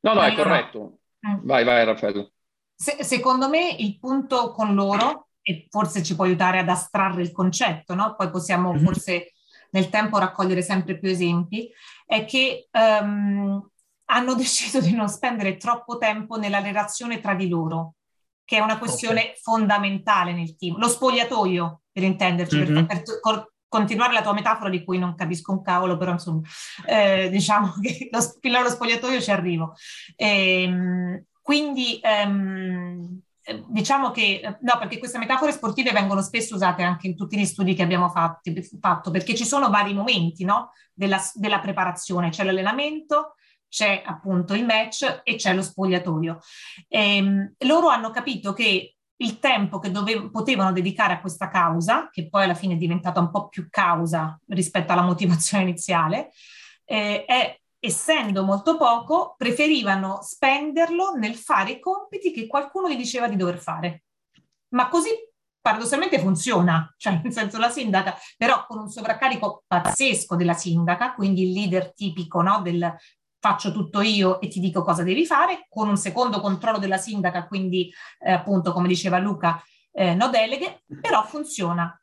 Speaker 3: No, no, allora, è corretto. Vai, vai Raffaello.
Speaker 4: Se, secondo me il punto con loro, e forse ci può aiutare ad astrarre il concetto, no? poi possiamo mm-hmm. forse nel tempo raccogliere sempre più esempi, è che um, hanno <laughs> deciso di non spendere troppo tempo nella relazione tra di loro, che è una questione okay. fondamentale nel team. Lo spogliatoio, per intenderci, mm-hmm. per, per, continuare la tua metafora di cui non capisco un cavolo, però insomma, eh, diciamo che <laughs> lo, fino allo spogliatoio ci arrivo. E, ehm, quindi ehm, eh, diciamo che, eh, no, perché queste metafore sportive vengono spesso usate anche in tutti gli studi che abbiamo fatti, fatto, perché ci sono vari momenti no, della, della preparazione, c'è l'allenamento, c'è appunto il match e c'è lo spogliatoio. E, ehm, loro hanno capito che il tempo che dove, potevano dedicare a questa causa, che poi alla fine è diventata un po' più causa rispetto alla motivazione iniziale, eh, è essendo molto poco, preferivano spenderlo nel fare i compiti che qualcuno gli diceva di dover fare. Ma così paradossalmente funziona, <laughs> cioè nel senso la sindaca, però con un sovraccarico pazzesco della sindaca, quindi il leader tipico no, del faccio tutto io e ti dico cosa devi fare, con un secondo controllo della sindaca, quindi eh, appunto come diceva Luca, eh, no deleghe, però funziona.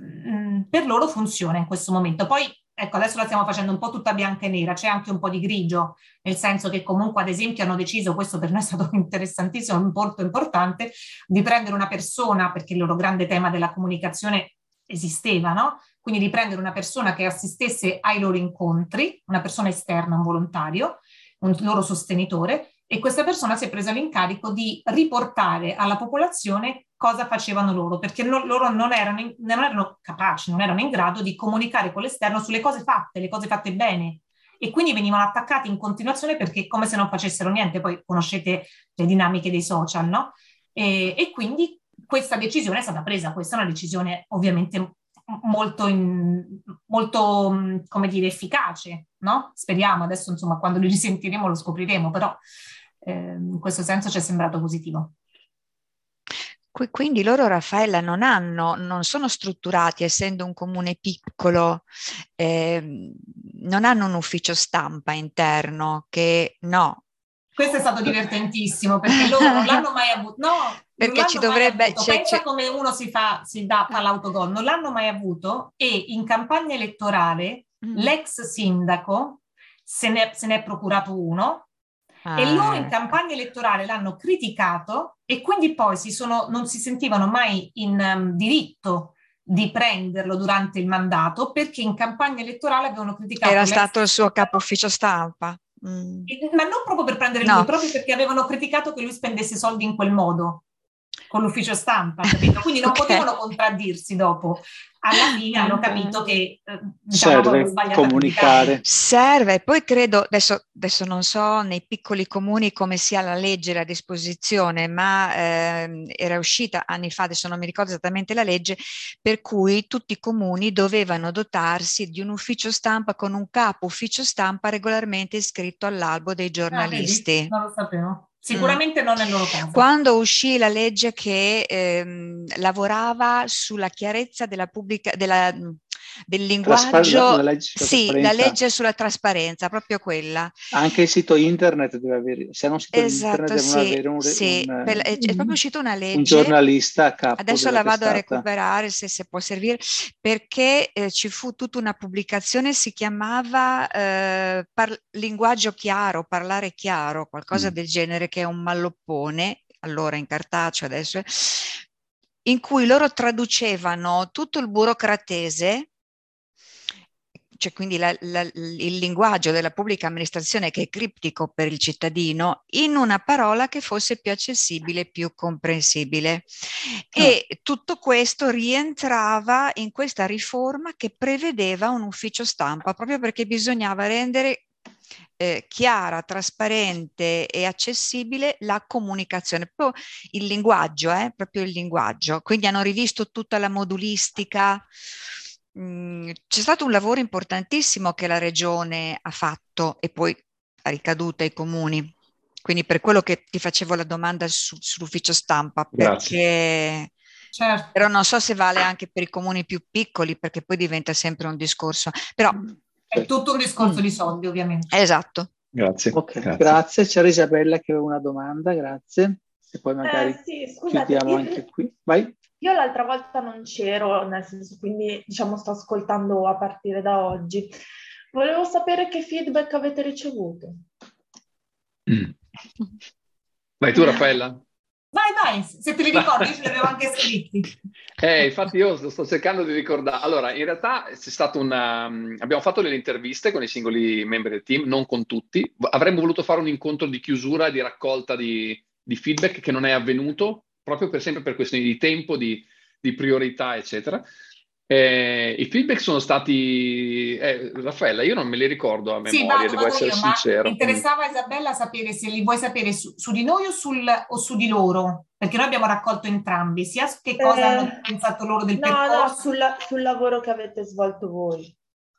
Speaker 4: Mm, per loro funziona in questo momento. Poi ecco, adesso la stiamo facendo un po' tutta bianca e nera, c'è anche un po' di grigio, nel senso che comunque ad esempio hanno deciso, questo per noi è stato <laughs> interessantissimo, molto importante, di prendere una persona, perché il loro grande tema della comunicazione esisteva, no? Quindi di prendere una persona che assistesse ai loro incontri, una persona esterna, un volontario, un loro sostenitore, e questa persona si è presa l'incarico di riportare alla popolazione cosa facevano loro, perché no, loro non erano, in, non erano capaci, non erano in grado di comunicare con l'esterno sulle cose fatte, le cose fatte bene. E quindi venivano attaccati in continuazione perché come se non facessero niente, poi conoscete le dinamiche dei social, no? E, e quindi questa decisione è stata presa, questa è una decisione ovviamente molto, in, molto come dire, efficace, no? Speriamo, adesso insomma quando li risentiremo lo scopriremo, però eh, in questo senso ci è sembrato positivo.
Speaker 5: Quindi loro, Raffaella, non hanno, non sono strutturati, essendo un comune piccolo, eh, non hanno un ufficio stampa interno che no.
Speaker 4: Questo è stato divertentissimo perché loro non <laughs> l'hanno mai avuto. No,
Speaker 5: perché ci dovrebbe...
Speaker 4: C'è, Pensa c'è... come uno si fa, si dà, fa l'autogol, non l'hanno mai avuto e in campagna elettorale mm. l'ex sindaco se ne, se ne è procurato uno ah. e loro in ecco. campagna elettorale l'hanno criticato e quindi poi si sono, non si sentivano mai in um, diritto di prenderlo durante il mandato perché in campagna elettorale avevano criticato...
Speaker 5: Era stato il suo capo ufficio stampa.
Speaker 4: Mm. Ma non proprio per prendere no. lui, proprio perché avevano criticato che lui spendesse soldi in quel modo con l'ufficio stampa, capito? Quindi non <laughs> okay. potevano contraddirsi dopo. Alla fine hanno capito che eh, diciamo,
Speaker 2: serve comunicare.
Speaker 5: Serve, poi credo, adesso, adesso, non so nei piccoli comuni come sia la legge a disposizione, ma eh, era uscita anni fa, adesso non mi ricordo esattamente la legge, per cui tutti i comuni dovevano dotarsi di un ufficio stampa con un capo ufficio stampa regolarmente iscritto all'albo dei giornalisti.
Speaker 4: Ah, non lo sapevo. Sicuramente mm. non nel loro caso.
Speaker 5: Quando uscì la legge che ehm, lavorava sulla chiarezza della pubblica, della, del linguaggio, la legge sì, la legge sulla trasparenza, proprio quella.
Speaker 2: Anche il sito internet deve avere, se non sito esatto, internet sì, avere un,
Speaker 5: sì, un, per, è, è, proprio uscita una legge.
Speaker 2: Un giornalista a capo.
Speaker 5: Adesso la vado testata. a recuperare se, se, può servire, perché eh, ci fu tutta una pubblicazione, si chiamava eh, par- linguaggio chiaro, parlare chiaro, qualcosa mm. del genere, che è un malloppone, allora in cartaceo adesso, in cui loro traducevano tutto il burocratese cioè quindi la, la, il linguaggio della pubblica amministrazione che è criptico per il cittadino, in una parola che fosse più accessibile, più comprensibile. Oh. E tutto questo rientrava in questa riforma che prevedeva un ufficio stampa, proprio perché bisognava rendere eh, chiara, trasparente e accessibile la comunicazione, proprio il linguaggio, eh, proprio il linguaggio. Quindi hanno rivisto tutta la modulistica, Mhmm, c'è stato un lavoro importantissimo che la regione ha fatto e poi ha ricaduto ai comuni. Quindi per quello che ti facevo la domanda su, sull'ufficio stampa, perché certo. però non so se vale anche per i comuni più piccoli, perché poi diventa sempre un discorso. Però
Speaker 4: è tutto un discorso mm. di soldi, ovviamente.
Speaker 5: Esatto.
Speaker 2: Grazie. Okay, grazie. grazie. C'era Isabella che aveva una domanda, grazie. E poi magari eh, sì, scusate, chiudiamo io... anche qui. Vai.
Speaker 10: Io l'altra volta non c'ero, nel senso, quindi diciamo sto ascoltando a partire da oggi. Volevo sapere che feedback avete ricevuto.
Speaker 3: Mm. Vai tu, Raffaella.
Speaker 4: Vai, vai, se te li ricordi, <laughs> ce li avevo anche scritti.
Speaker 3: Eh, infatti io sto cercando di ricordare. Allora, in realtà c'è stato una... abbiamo fatto delle interviste con i singoli membri del team, non con tutti. Avremmo voluto fare un incontro di chiusura, di raccolta di, di feedback che non è avvenuto proprio per sempre per questioni di tempo, di, di priorità, eccetera. Eh, I feedback sono stati, eh, Raffaella, io non me li ricordo a memoria, sì, vado, devo vado essere io, sincero.
Speaker 4: Mi interessava Isabella sapere se li vuoi sapere su, su di noi o, sul, o, su di loro, perché noi abbiamo raccolto entrambi, sia che cosa eh, hanno pensato loro del no, percorso.
Speaker 10: No, sul, sul lavoro che avete svolto voi.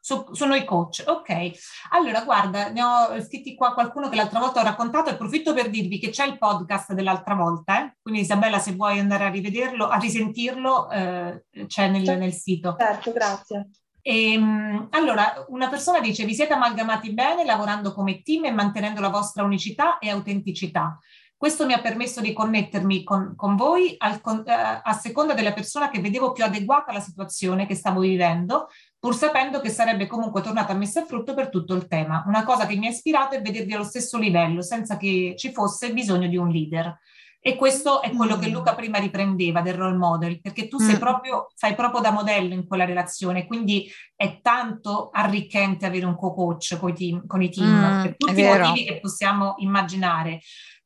Speaker 4: Su, sono i coach, ok. Allora, guarda, ne ho scritti qua qualcuno che l'altra volta ho raccontato. Approfitto per dirvi che c'è il podcast dell'altra volta, eh? quindi Isabella, se vuoi andare a rivederlo, a risentirlo, eh, c'è nel, nel, sito.
Speaker 10: Certo, grazie.
Speaker 4: E, ehm, allora, una persona dice: Vi siete amalgamati bene lavorando come team e mantenendo la vostra unicità e autenticità. Questo mi ha permesso di connettermi con, con voi al, eh, a seconda della persona che vedevo più adeguata alla situazione che stavo vivendo, pur sapendo che sarebbe comunque tornata messa a frutto per tutto il tema. Una cosa che mi ha ispirato è vedervi allo stesso livello, senza che ci fosse bisogno di un leader. E questo è quello che mm. Luca prima riprendeva del role model, perché tu sei mm. proprio, fai proprio da modello in quella relazione, quindi è tanto arricchente avere un co-coach con i team, con i team mm, per tutti i motivi che possiamo immaginare.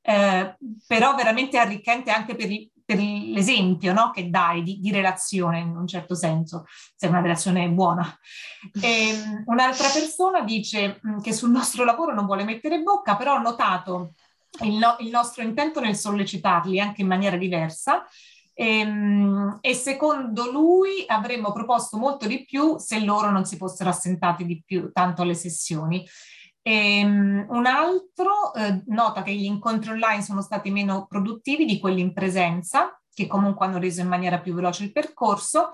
Speaker 4: Eh, però veramente arricchente anche per, per l'esempio no? che dai di, di, relazione in un certo senso, se è una relazione buona. E, ehm, un'altra persona dice mm, che sul nostro lavoro non vuole mettere bocca, però ho notato il, no, il nostro intento nel sollecitarli anche in maniera diversa. E, ehm, e, secondo lui avremmo proposto molto di più se loro non si fossero assentati di più tanto alle sessioni. E, um, un altro eh, nota che gli incontri online sono stati meno produttivi di quelli in presenza, che comunque hanno reso in maniera più veloce il percorso.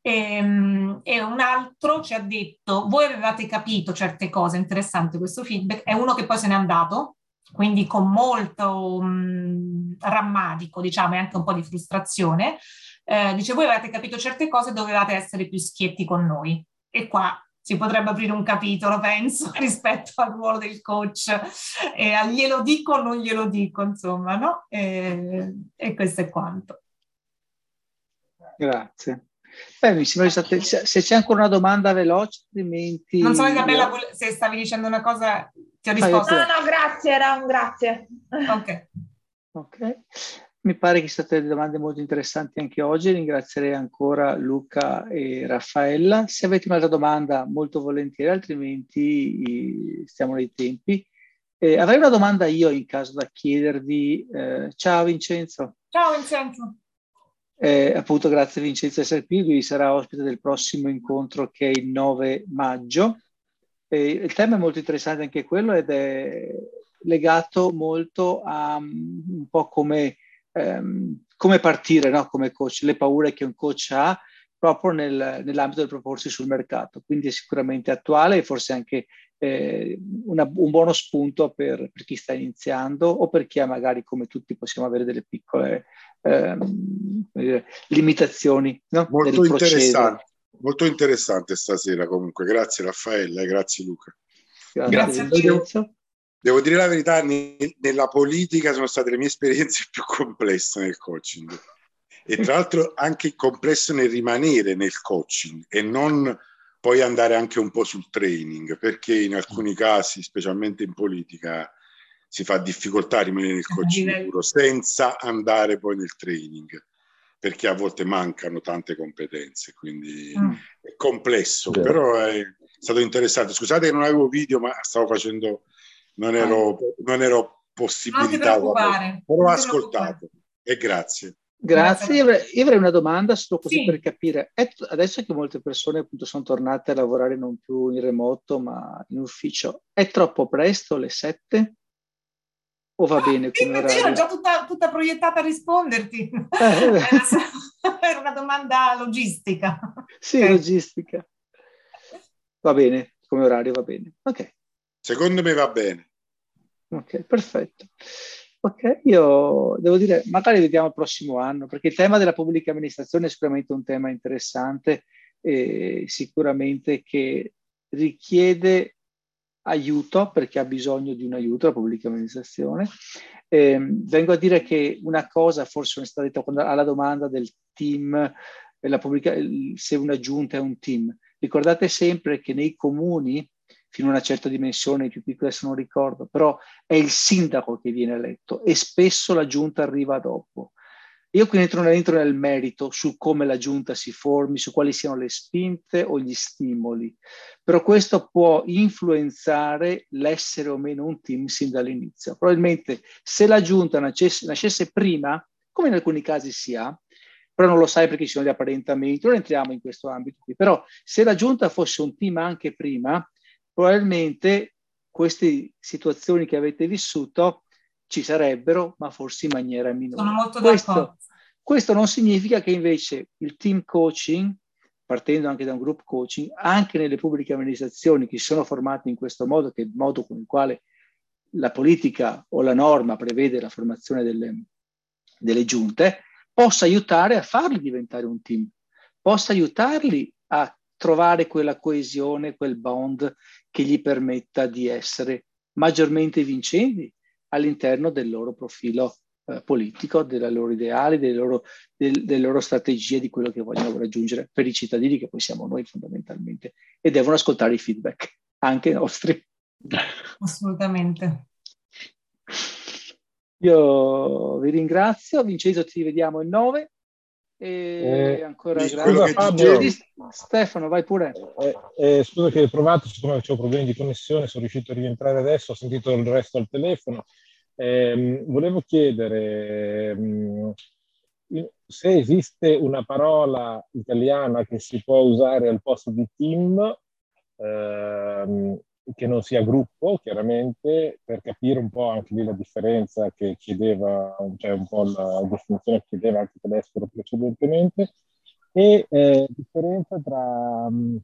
Speaker 4: E, um, e, un altro ci ha detto: Voi avevate capito certe cose, interessante questo feedback. È uno che poi se n'è andato, quindi con molto um, rammarico, diciamo, e anche un po' di frustrazione. Eh, dice: Voi avete capito certe cose, dovevate essere più schietti con noi. E qua si potrebbe aprire un capitolo, penso, <laughs> rispetto al ruolo del coach e al glielo dico o non glielo dico, insomma, no? E, e questo è quanto.
Speaker 2: Grazie. Beh, mi sembra state, se c'è ancora una domanda veloce, altrimenti...
Speaker 4: Non so Isabella se stavi dicendo una cosa, ti ho risposto.
Speaker 10: No, no, grazie, era un grazie.
Speaker 4: Ok.
Speaker 2: Ok. Mi pare che siano state domande molto interessanti anche oggi. Ringrazierei ancora Luca e Raffaella. Se avete un'altra domanda, molto volentieri, altrimenti stiamo nei tempi. Eh, avrei una domanda io in caso da chiedervi. Eh, ciao Vincenzo.
Speaker 4: Ciao Vincenzo.
Speaker 2: Eh, appunto, grazie Vincenzo di essere qui. Lui sarà ospite del prossimo incontro che è il 9 maggio. il tema è molto interessante anche quello ed è legato molto a um, un po' come ehm, come partire no? come coach, le paure che un coach ha proprio nel, nell'ambito del proporsi sul mercato. Quindi è sicuramente attuale e forse anche eh, una, un buono spunto per, per, chi sta iniziando o per chi ha magari come tutti possiamo avere delle piccole ehm, dire, limitazioni. No?
Speaker 11: Molto interessante. Molto interessante stasera comunque, grazie Raffaella e grazie Luca.
Speaker 2: Grazie, grazie
Speaker 11: Devo dire la verità, nella politica sono state le mie esperienze <laughs> più complesse nel coaching e tra l'altro anche complesso nel rimanere nel coaching e non poi andare anche un po' sul training, perché in alcuni casi, specialmente in politica, si fa difficoltà a rimanere nel coaching puro senza andare poi nel training, perché a volte mancano tante competenze, quindi mm. è complesso, però è stato interessante. Scusate che non avevo video, ma stavo facendo non ero, non ero possibilitato, però ho ascoltato e grazie.
Speaker 2: Grazie, io avrei, io avrei, una domanda solo così sì. per capire. È, adesso che molte persone appunto sono tornate a lavorare non più in remoto ma in ufficio, è troppo presto le sette? O va bene
Speaker 4: come? Io ero già tutta, tutta proiettata a risponderti. Eh, <laughs> Era una domanda logistica.
Speaker 2: Sì, okay. logistica. Va bene, come orario va bene. Ok.
Speaker 11: Secondo me va bene.
Speaker 2: Ok, perfetto. Ok, io devo dire, magari vediamo il prossimo anno, perché il tema della pubblica amministrazione è sicuramente un tema interessante e sicuramente che richiede aiuto perché ha bisogno di un aiuto la pubblica amministrazione. Eh, vengo a dire che una cosa, forse non è stata detta alla domanda del team, pubblica, se una giunta è un team. Ricordate sempre che nei comuni fino a una certa dimensione, più piccole adesso non ricordo, però è il sindaco che viene eletto e spesso la giunta arriva dopo. Io qui entro, entro nel merito su come la giunta si formi, su quali siano le spinte o gli stimoli, però questo può influenzare l'essere o meno un team sin dall'inizio. Probabilmente se la giunta nascesse, nascesse prima, come in alcuni casi si ha, però non lo sai perché ci sono gli apparentamenti, non entriamo in questo ambito qui, però se la giunta fosse un team anche prima, probabilmente queste situazioni che avete vissuto ci sarebbero, ma forse in maniera minore.
Speaker 4: Sono molto
Speaker 2: questo,
Speaker 4: d'accordo.
Speaker 2: questo non significa che invece il team coaching, partendo anche da un group coaching, anche nelle pubbliche amministrazioni che si sono formate in questo modo, che è il modo con il quale la politica o la norma prevede la formazione delle, delle giunte, possa aiutare a farli diventare un team, possa aiutarli a trovare quella coesione, quel bond che gli permetta di essere maggiormente vincenti all'interno del loro profilo eh, politico, dei loro ideali, delle loro, del, delle loro strategie, di quello che vogliono raggiungere per i cittadini, che poi siamo noi fondamentalmente, e devono ascoltare i feedback, anche i nostri.
Speaker 4: Assolutamente.
Speaker 2: Io vi ringrazio, Vincenzo ci vediamo il 9 e
Speaker 12: Eh,
Speaker 2: ancora
Speaker 12: scusa,
Speaker 2: grazie.
Speaker 12: Fabio.
Speaker 2: Stefano, vai pure.
Speaker 12: Eh, eh, scusa che ho provato, siccome avevo problemi di connessione, sono riuscito a rientrare adesso, ho sentito il resto al telefono. Ehm, volevo chiedere ehm, se esiste una parola italiana che si può usare al posto di team, ehm, che non sia gruppo, chiaramente, per capire un po' anche lì la differenza che chiedeva, cioè un po' la definizione che chiedeva anche Telesforo precedentemente, e eh, differenza tra mh,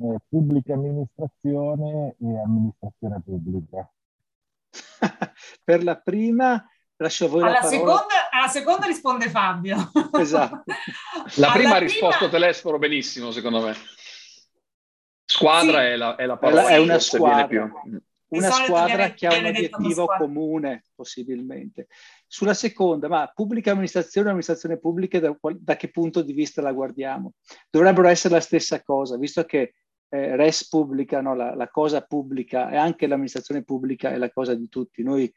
Speaker 12: eh, pubblica amministrazione e amministrazione pubblica. <laughs>
Speaker 2: per la prima lascio a voi
Speaker 4: Alla
Speaker 2: la parola.
Speaker 4: seconda, alla seconda risponde Fabio.
Speaker 2: Esatto. <laughs>
Speaker 3: La
Speaker 4: Alla
Speaker 3: prima ha
Speaker 4: prima-
Speaker 3: risposto Telesforo benissimo, secondo me. Squadra
Speaker 4: Sì.
Speaker 3: è, la, è la
Speaker 2: È,
Speaker 3: parola
Speaker 2: la- è una squadra, una squadra che ha un obiettivo comune, possibilmente. Sulla seconda, ma pubblica amministrazione e amministrazione pubblica, da, da che punto di vista la guardiamo? Dovrebbero essere la stessa cosa, visto che eh, res pubblica, no, la, la cosa pubblica e anche l'amministrazione pubblica è la cosa di tutti. Noi,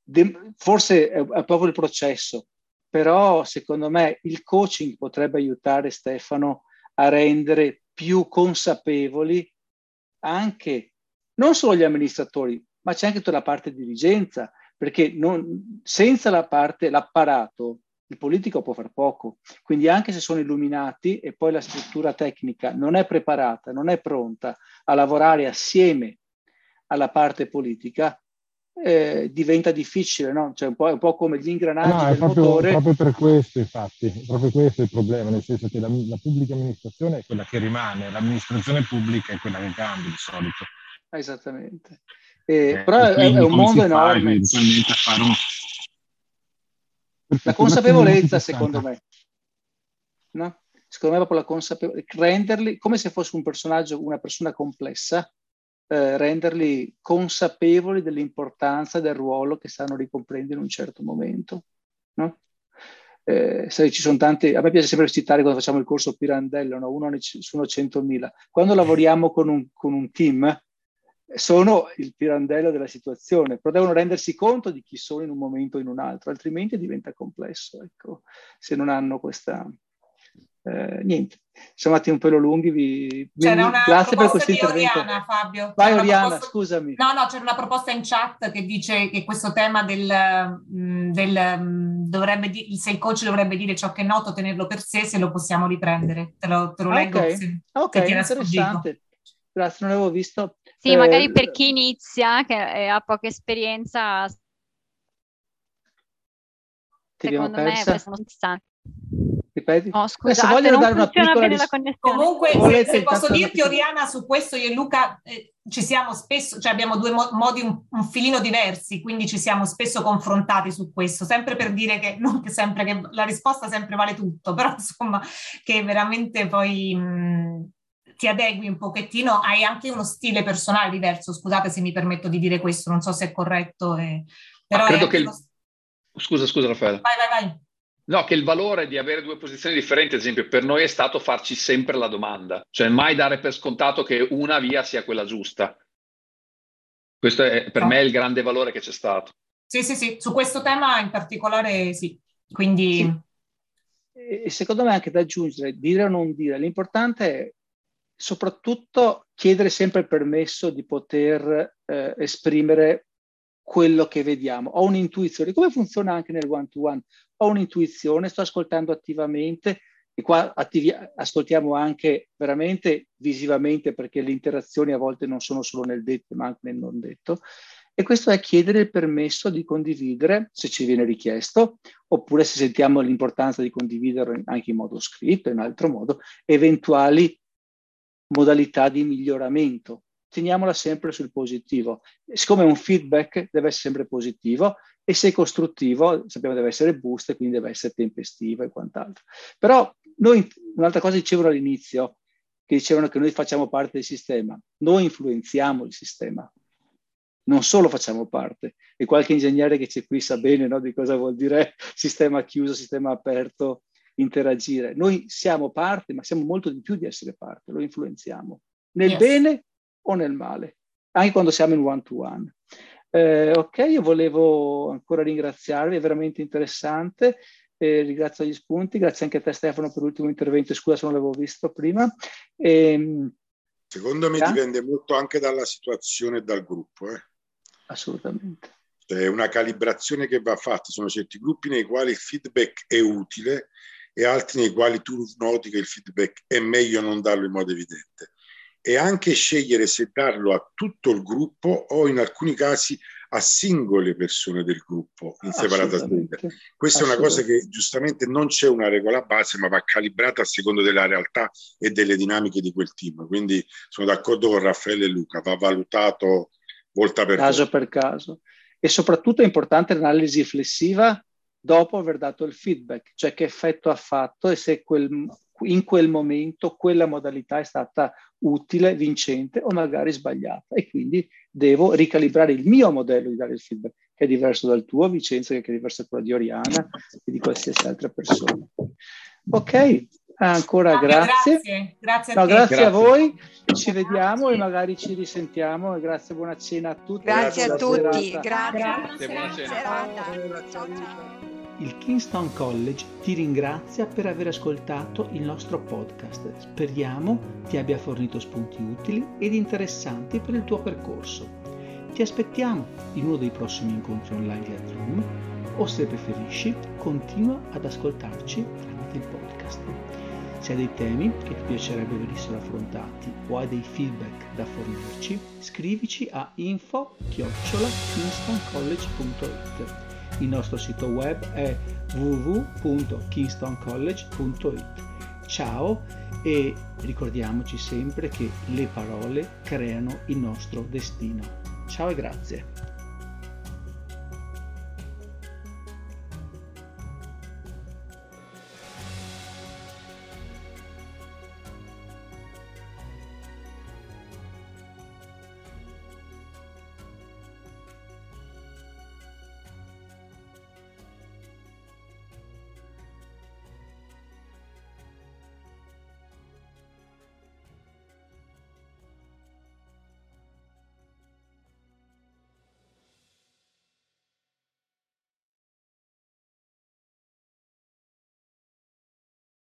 Speaker 2: de- forse è, è proprio il processo, però secondo me il coaching potrebbe aiutare Stefano a rendere più consapevoli anche non solo gli amministratori, ma c'è anche tutta la parte di dirigenza, perché non- senza la parte, l'apparato, il politico può far poco. Quindi anche se sono illuminati e poi la struttura tecnica non è preparata, non è pronta a lavorare assieme alla parte politica, eh, diventa difficile, no? Cioè un po', è un po' come gli ingranaggi
Speaker 12: No, è
Speaker 2: del
Speaker 12: proprio,
Speaker 2: motore.
Speaker 12: proprio per questo, infatti, proprio questo è il problema, nel senso che la, la pubblica amministrazione è quella che rimane, l'amministrazione pubblica è quella che cambia di solito.
Speaker 2: Esattamente. Eh,
Speaker 12: Eh,
Speaker 2: però è, è un mondo
Speaker 12: fa
Speaker 2: enorme.
Speaker 12: eventualmente a fare un...
Speaker 2: La consapevolezza, secondo me, no? Secondo me proprio la consapevolezza, renderli come se fosse un personaggio, una persona complessa, eh, renderli consapevoli dell'importanza del ruolo che stanno ricomprendendo in un certo momento, no? Eh, ci sono tanti, a me piace sempre citare quando facciamo il corso Pirandello, no? uno sono 100.000. Quando lavoriamo con un, con un team, sono il pirandello della situazione, però devono rendersi conto di chi sono in un momento o in un altro, altrimenti diventa complesso, ecco, se non hanno questa... eh, niente, siamo andati un pelo lunghi, vi,
Speaker 4: C'era una
Speaker 2: grazie per
Speaker 4: proposta
Speaker 2: questo
Speaker 4: di
Speaker 2: intervento.
Speaker 4: Oriana, Fabio.
Speaker 2: Vai
Speaker 4: C'era
Speaker 2: Oriana,
Speaker 4: proposta-
Speaker 2: scusami.
Speaker 4: No, no, c'era una proposta in chat che dice che questo tema del, mh, del, mh, dovrebbe di- se il coach dovrebbe dire ciò che è noto, tenerlo per sé, se lo possiamo riprendere. Te lo, te lo
Speaker 2: Ah,
Speaker 4: leggo
Speaker 2: ok,
Speaker 4: se,
Speaker 2: ok,
Speaker 4: se ti
Speaker 2: interessante. Grazie, non l'avevo visto.
Speaker 7: Sì,
Speaker 2: Eh,
Speaker 7: magari per chi inizia, che eh, ha poca esperienza, secondo me
Speaker 2: persa?
Speaker 7: si sa.
Speaker 2: Ripeti?
Speaker 7: Oh,
Speaker 2: Adesso
Speaker 7: scusate,
Speaker 2: vogliono
Speaker 7: non
Speaker 2: dare una piccola ris-
Speaker 7: connessione.
Speaker 4: Comunque, se, se posso dirti, Oriana, su questo io e Luca eh, ci siamo spesso, cioè abbiamo due mo- modi un, un filino diversi, quindi ci siamo spesso confrontati su questo, sempre per dire che non che sempre che la risposta sempre vale tutto, <laughs> però insomma che veramente poi mh, ti adegui un pochettino, hai anche uno stile personale diverso, scusate se mi permetto di dire questo, non so se è corretto, eh, però
Speaker 3: Ma
Speaker 4: hai
Speaker 3: credo che il-
Speaker 4: uno-
Speaker 3: Scusa, scusa Raffaele.
Speaker 4: Vai, vai, vai.
Speaker 3: No, che il valore di avere due posizioni differenti, ad esempio, per noi è stato farci sempre la domanda, cioè mai dare per scontato che una via sia quella giusta. Questo è per
Speaker 4: No.
Speaker 3: me il grande valore che c'è stato.
Speaker 4: Sì, sì, sì, su questo tema in particolare sì, quindi...
Speaker 2: Sì. e secondo me anche da aggiungere, dire o non dire, l'importante è soprattutto chiedere sempre il permesso di poter eh, esprimere quello che vediamo. Ho un'intuizione, come funziona anche nel one-to-one? Ho un'intuizione, sto ascoltando attivamente e qua attivi- ascoltiamo anche veramente visivamente perché le interazioni a volte non sono solo nel detto ma anche nel non detto. E questo è chiedere il permesso di condividere, se ci viene richiesto, oppure se sentiamo l'importanza di condividere anche in modo scritto, in altro modo, eventuali modalità di miglioramento. Teniamola sempre sul positivo. Siccome un feedback deve essere sempre positivo e se costruttivo, sappiamo deve essere boost quindi deve essere tempestivo e quant'altro. Però noi, un'altra cosa dicevano all'inizio, che dicevano che noi facciamo parte del sistema, noi influenziamo il sistema non solo facciamo parte, e qualche ingegnere che c'è qui sa bene no, di cosa vuol dire <laughs> sistema chiuso, sistema aperto, interagire. Noi siamo parte, ma siamo molto di più di essere parte, lo influenziamo, nel yes. bene o nel male, anche quando siamo in one-to-one. Eh, ok, io volevo ancora ringraziarvi, è veramente interessante. Eh, ringrazio gli spunti, grazie anche a te Stefano per l'ultimo intervento, scusa se non l'avevo visto prima. E, ehm,
Speaker 11: Secondo me dipende molto anche dalla situazione e dal gruppo. Eh
Speaker 2: assolutamente.
Speaker 11: È una calibrazione che va fatta, sono certi gruppi nei quali il feedback è utile e altri nei quali tu noti che il feedback è meglio non darlo in modo evidente. E anche scegliere se darlo a tutto il gruppo o in alcuni casi a singole persone del gruppo in separata sede. Questa è una cosa che giustamente non c'è una regola base, ma va calibrata a secondo della realtà e delle dinamiche di quel team. Quindi sono d'accordo con Raffaele e Luca, va valutato volta per
Speaker 2: caso volta. per caso. E soprattutto è importante l'analisi flessiva dopo aver dato il feedback, cioè che effetto ha fatto e se quel, in quel momento quella modalità è stata utile, vincente o magari sbagliata. E quindi devo ricalibrare il mio modello di dare il feedback, che è diverso dal tuo, Vincenzo, che è diverso da quello di Oriana e di qualsiasi altra persona. Ok, Ancora grazie. Grazie,
Speaker 4: grazie,
Speaker 2: a, no, grazie grazie, a voi, ci vediamo e magari ci risentiamo. Grazie, buona cena a tutti.
Speaker 5: Grazie, a tutti, grazie.
Speaker 3: grazie. Buona cena.
Speaker 1: Ciao, ciao. Il Kingston College ti ringrazia per aver ascoltato il nostro podcast. Speriamo ti abbia fornito spunti utili ed interessanti per il tuo percorso. Ti aspettiamo in uno dei prossimi incontri online di Zoom o se preferisci continua ad ascoltarci tramite il podcast. Se hai dei temi che ti piacerebbe venissero affrontati o hai dei feedback da fornirci, scrivici a info-kingstoncollege.it. Il nostro sito web è www.kingstoncollege.it. Ciao e ricordiamoci sempre che le parole creano il nostro destino. Ciao e grazie.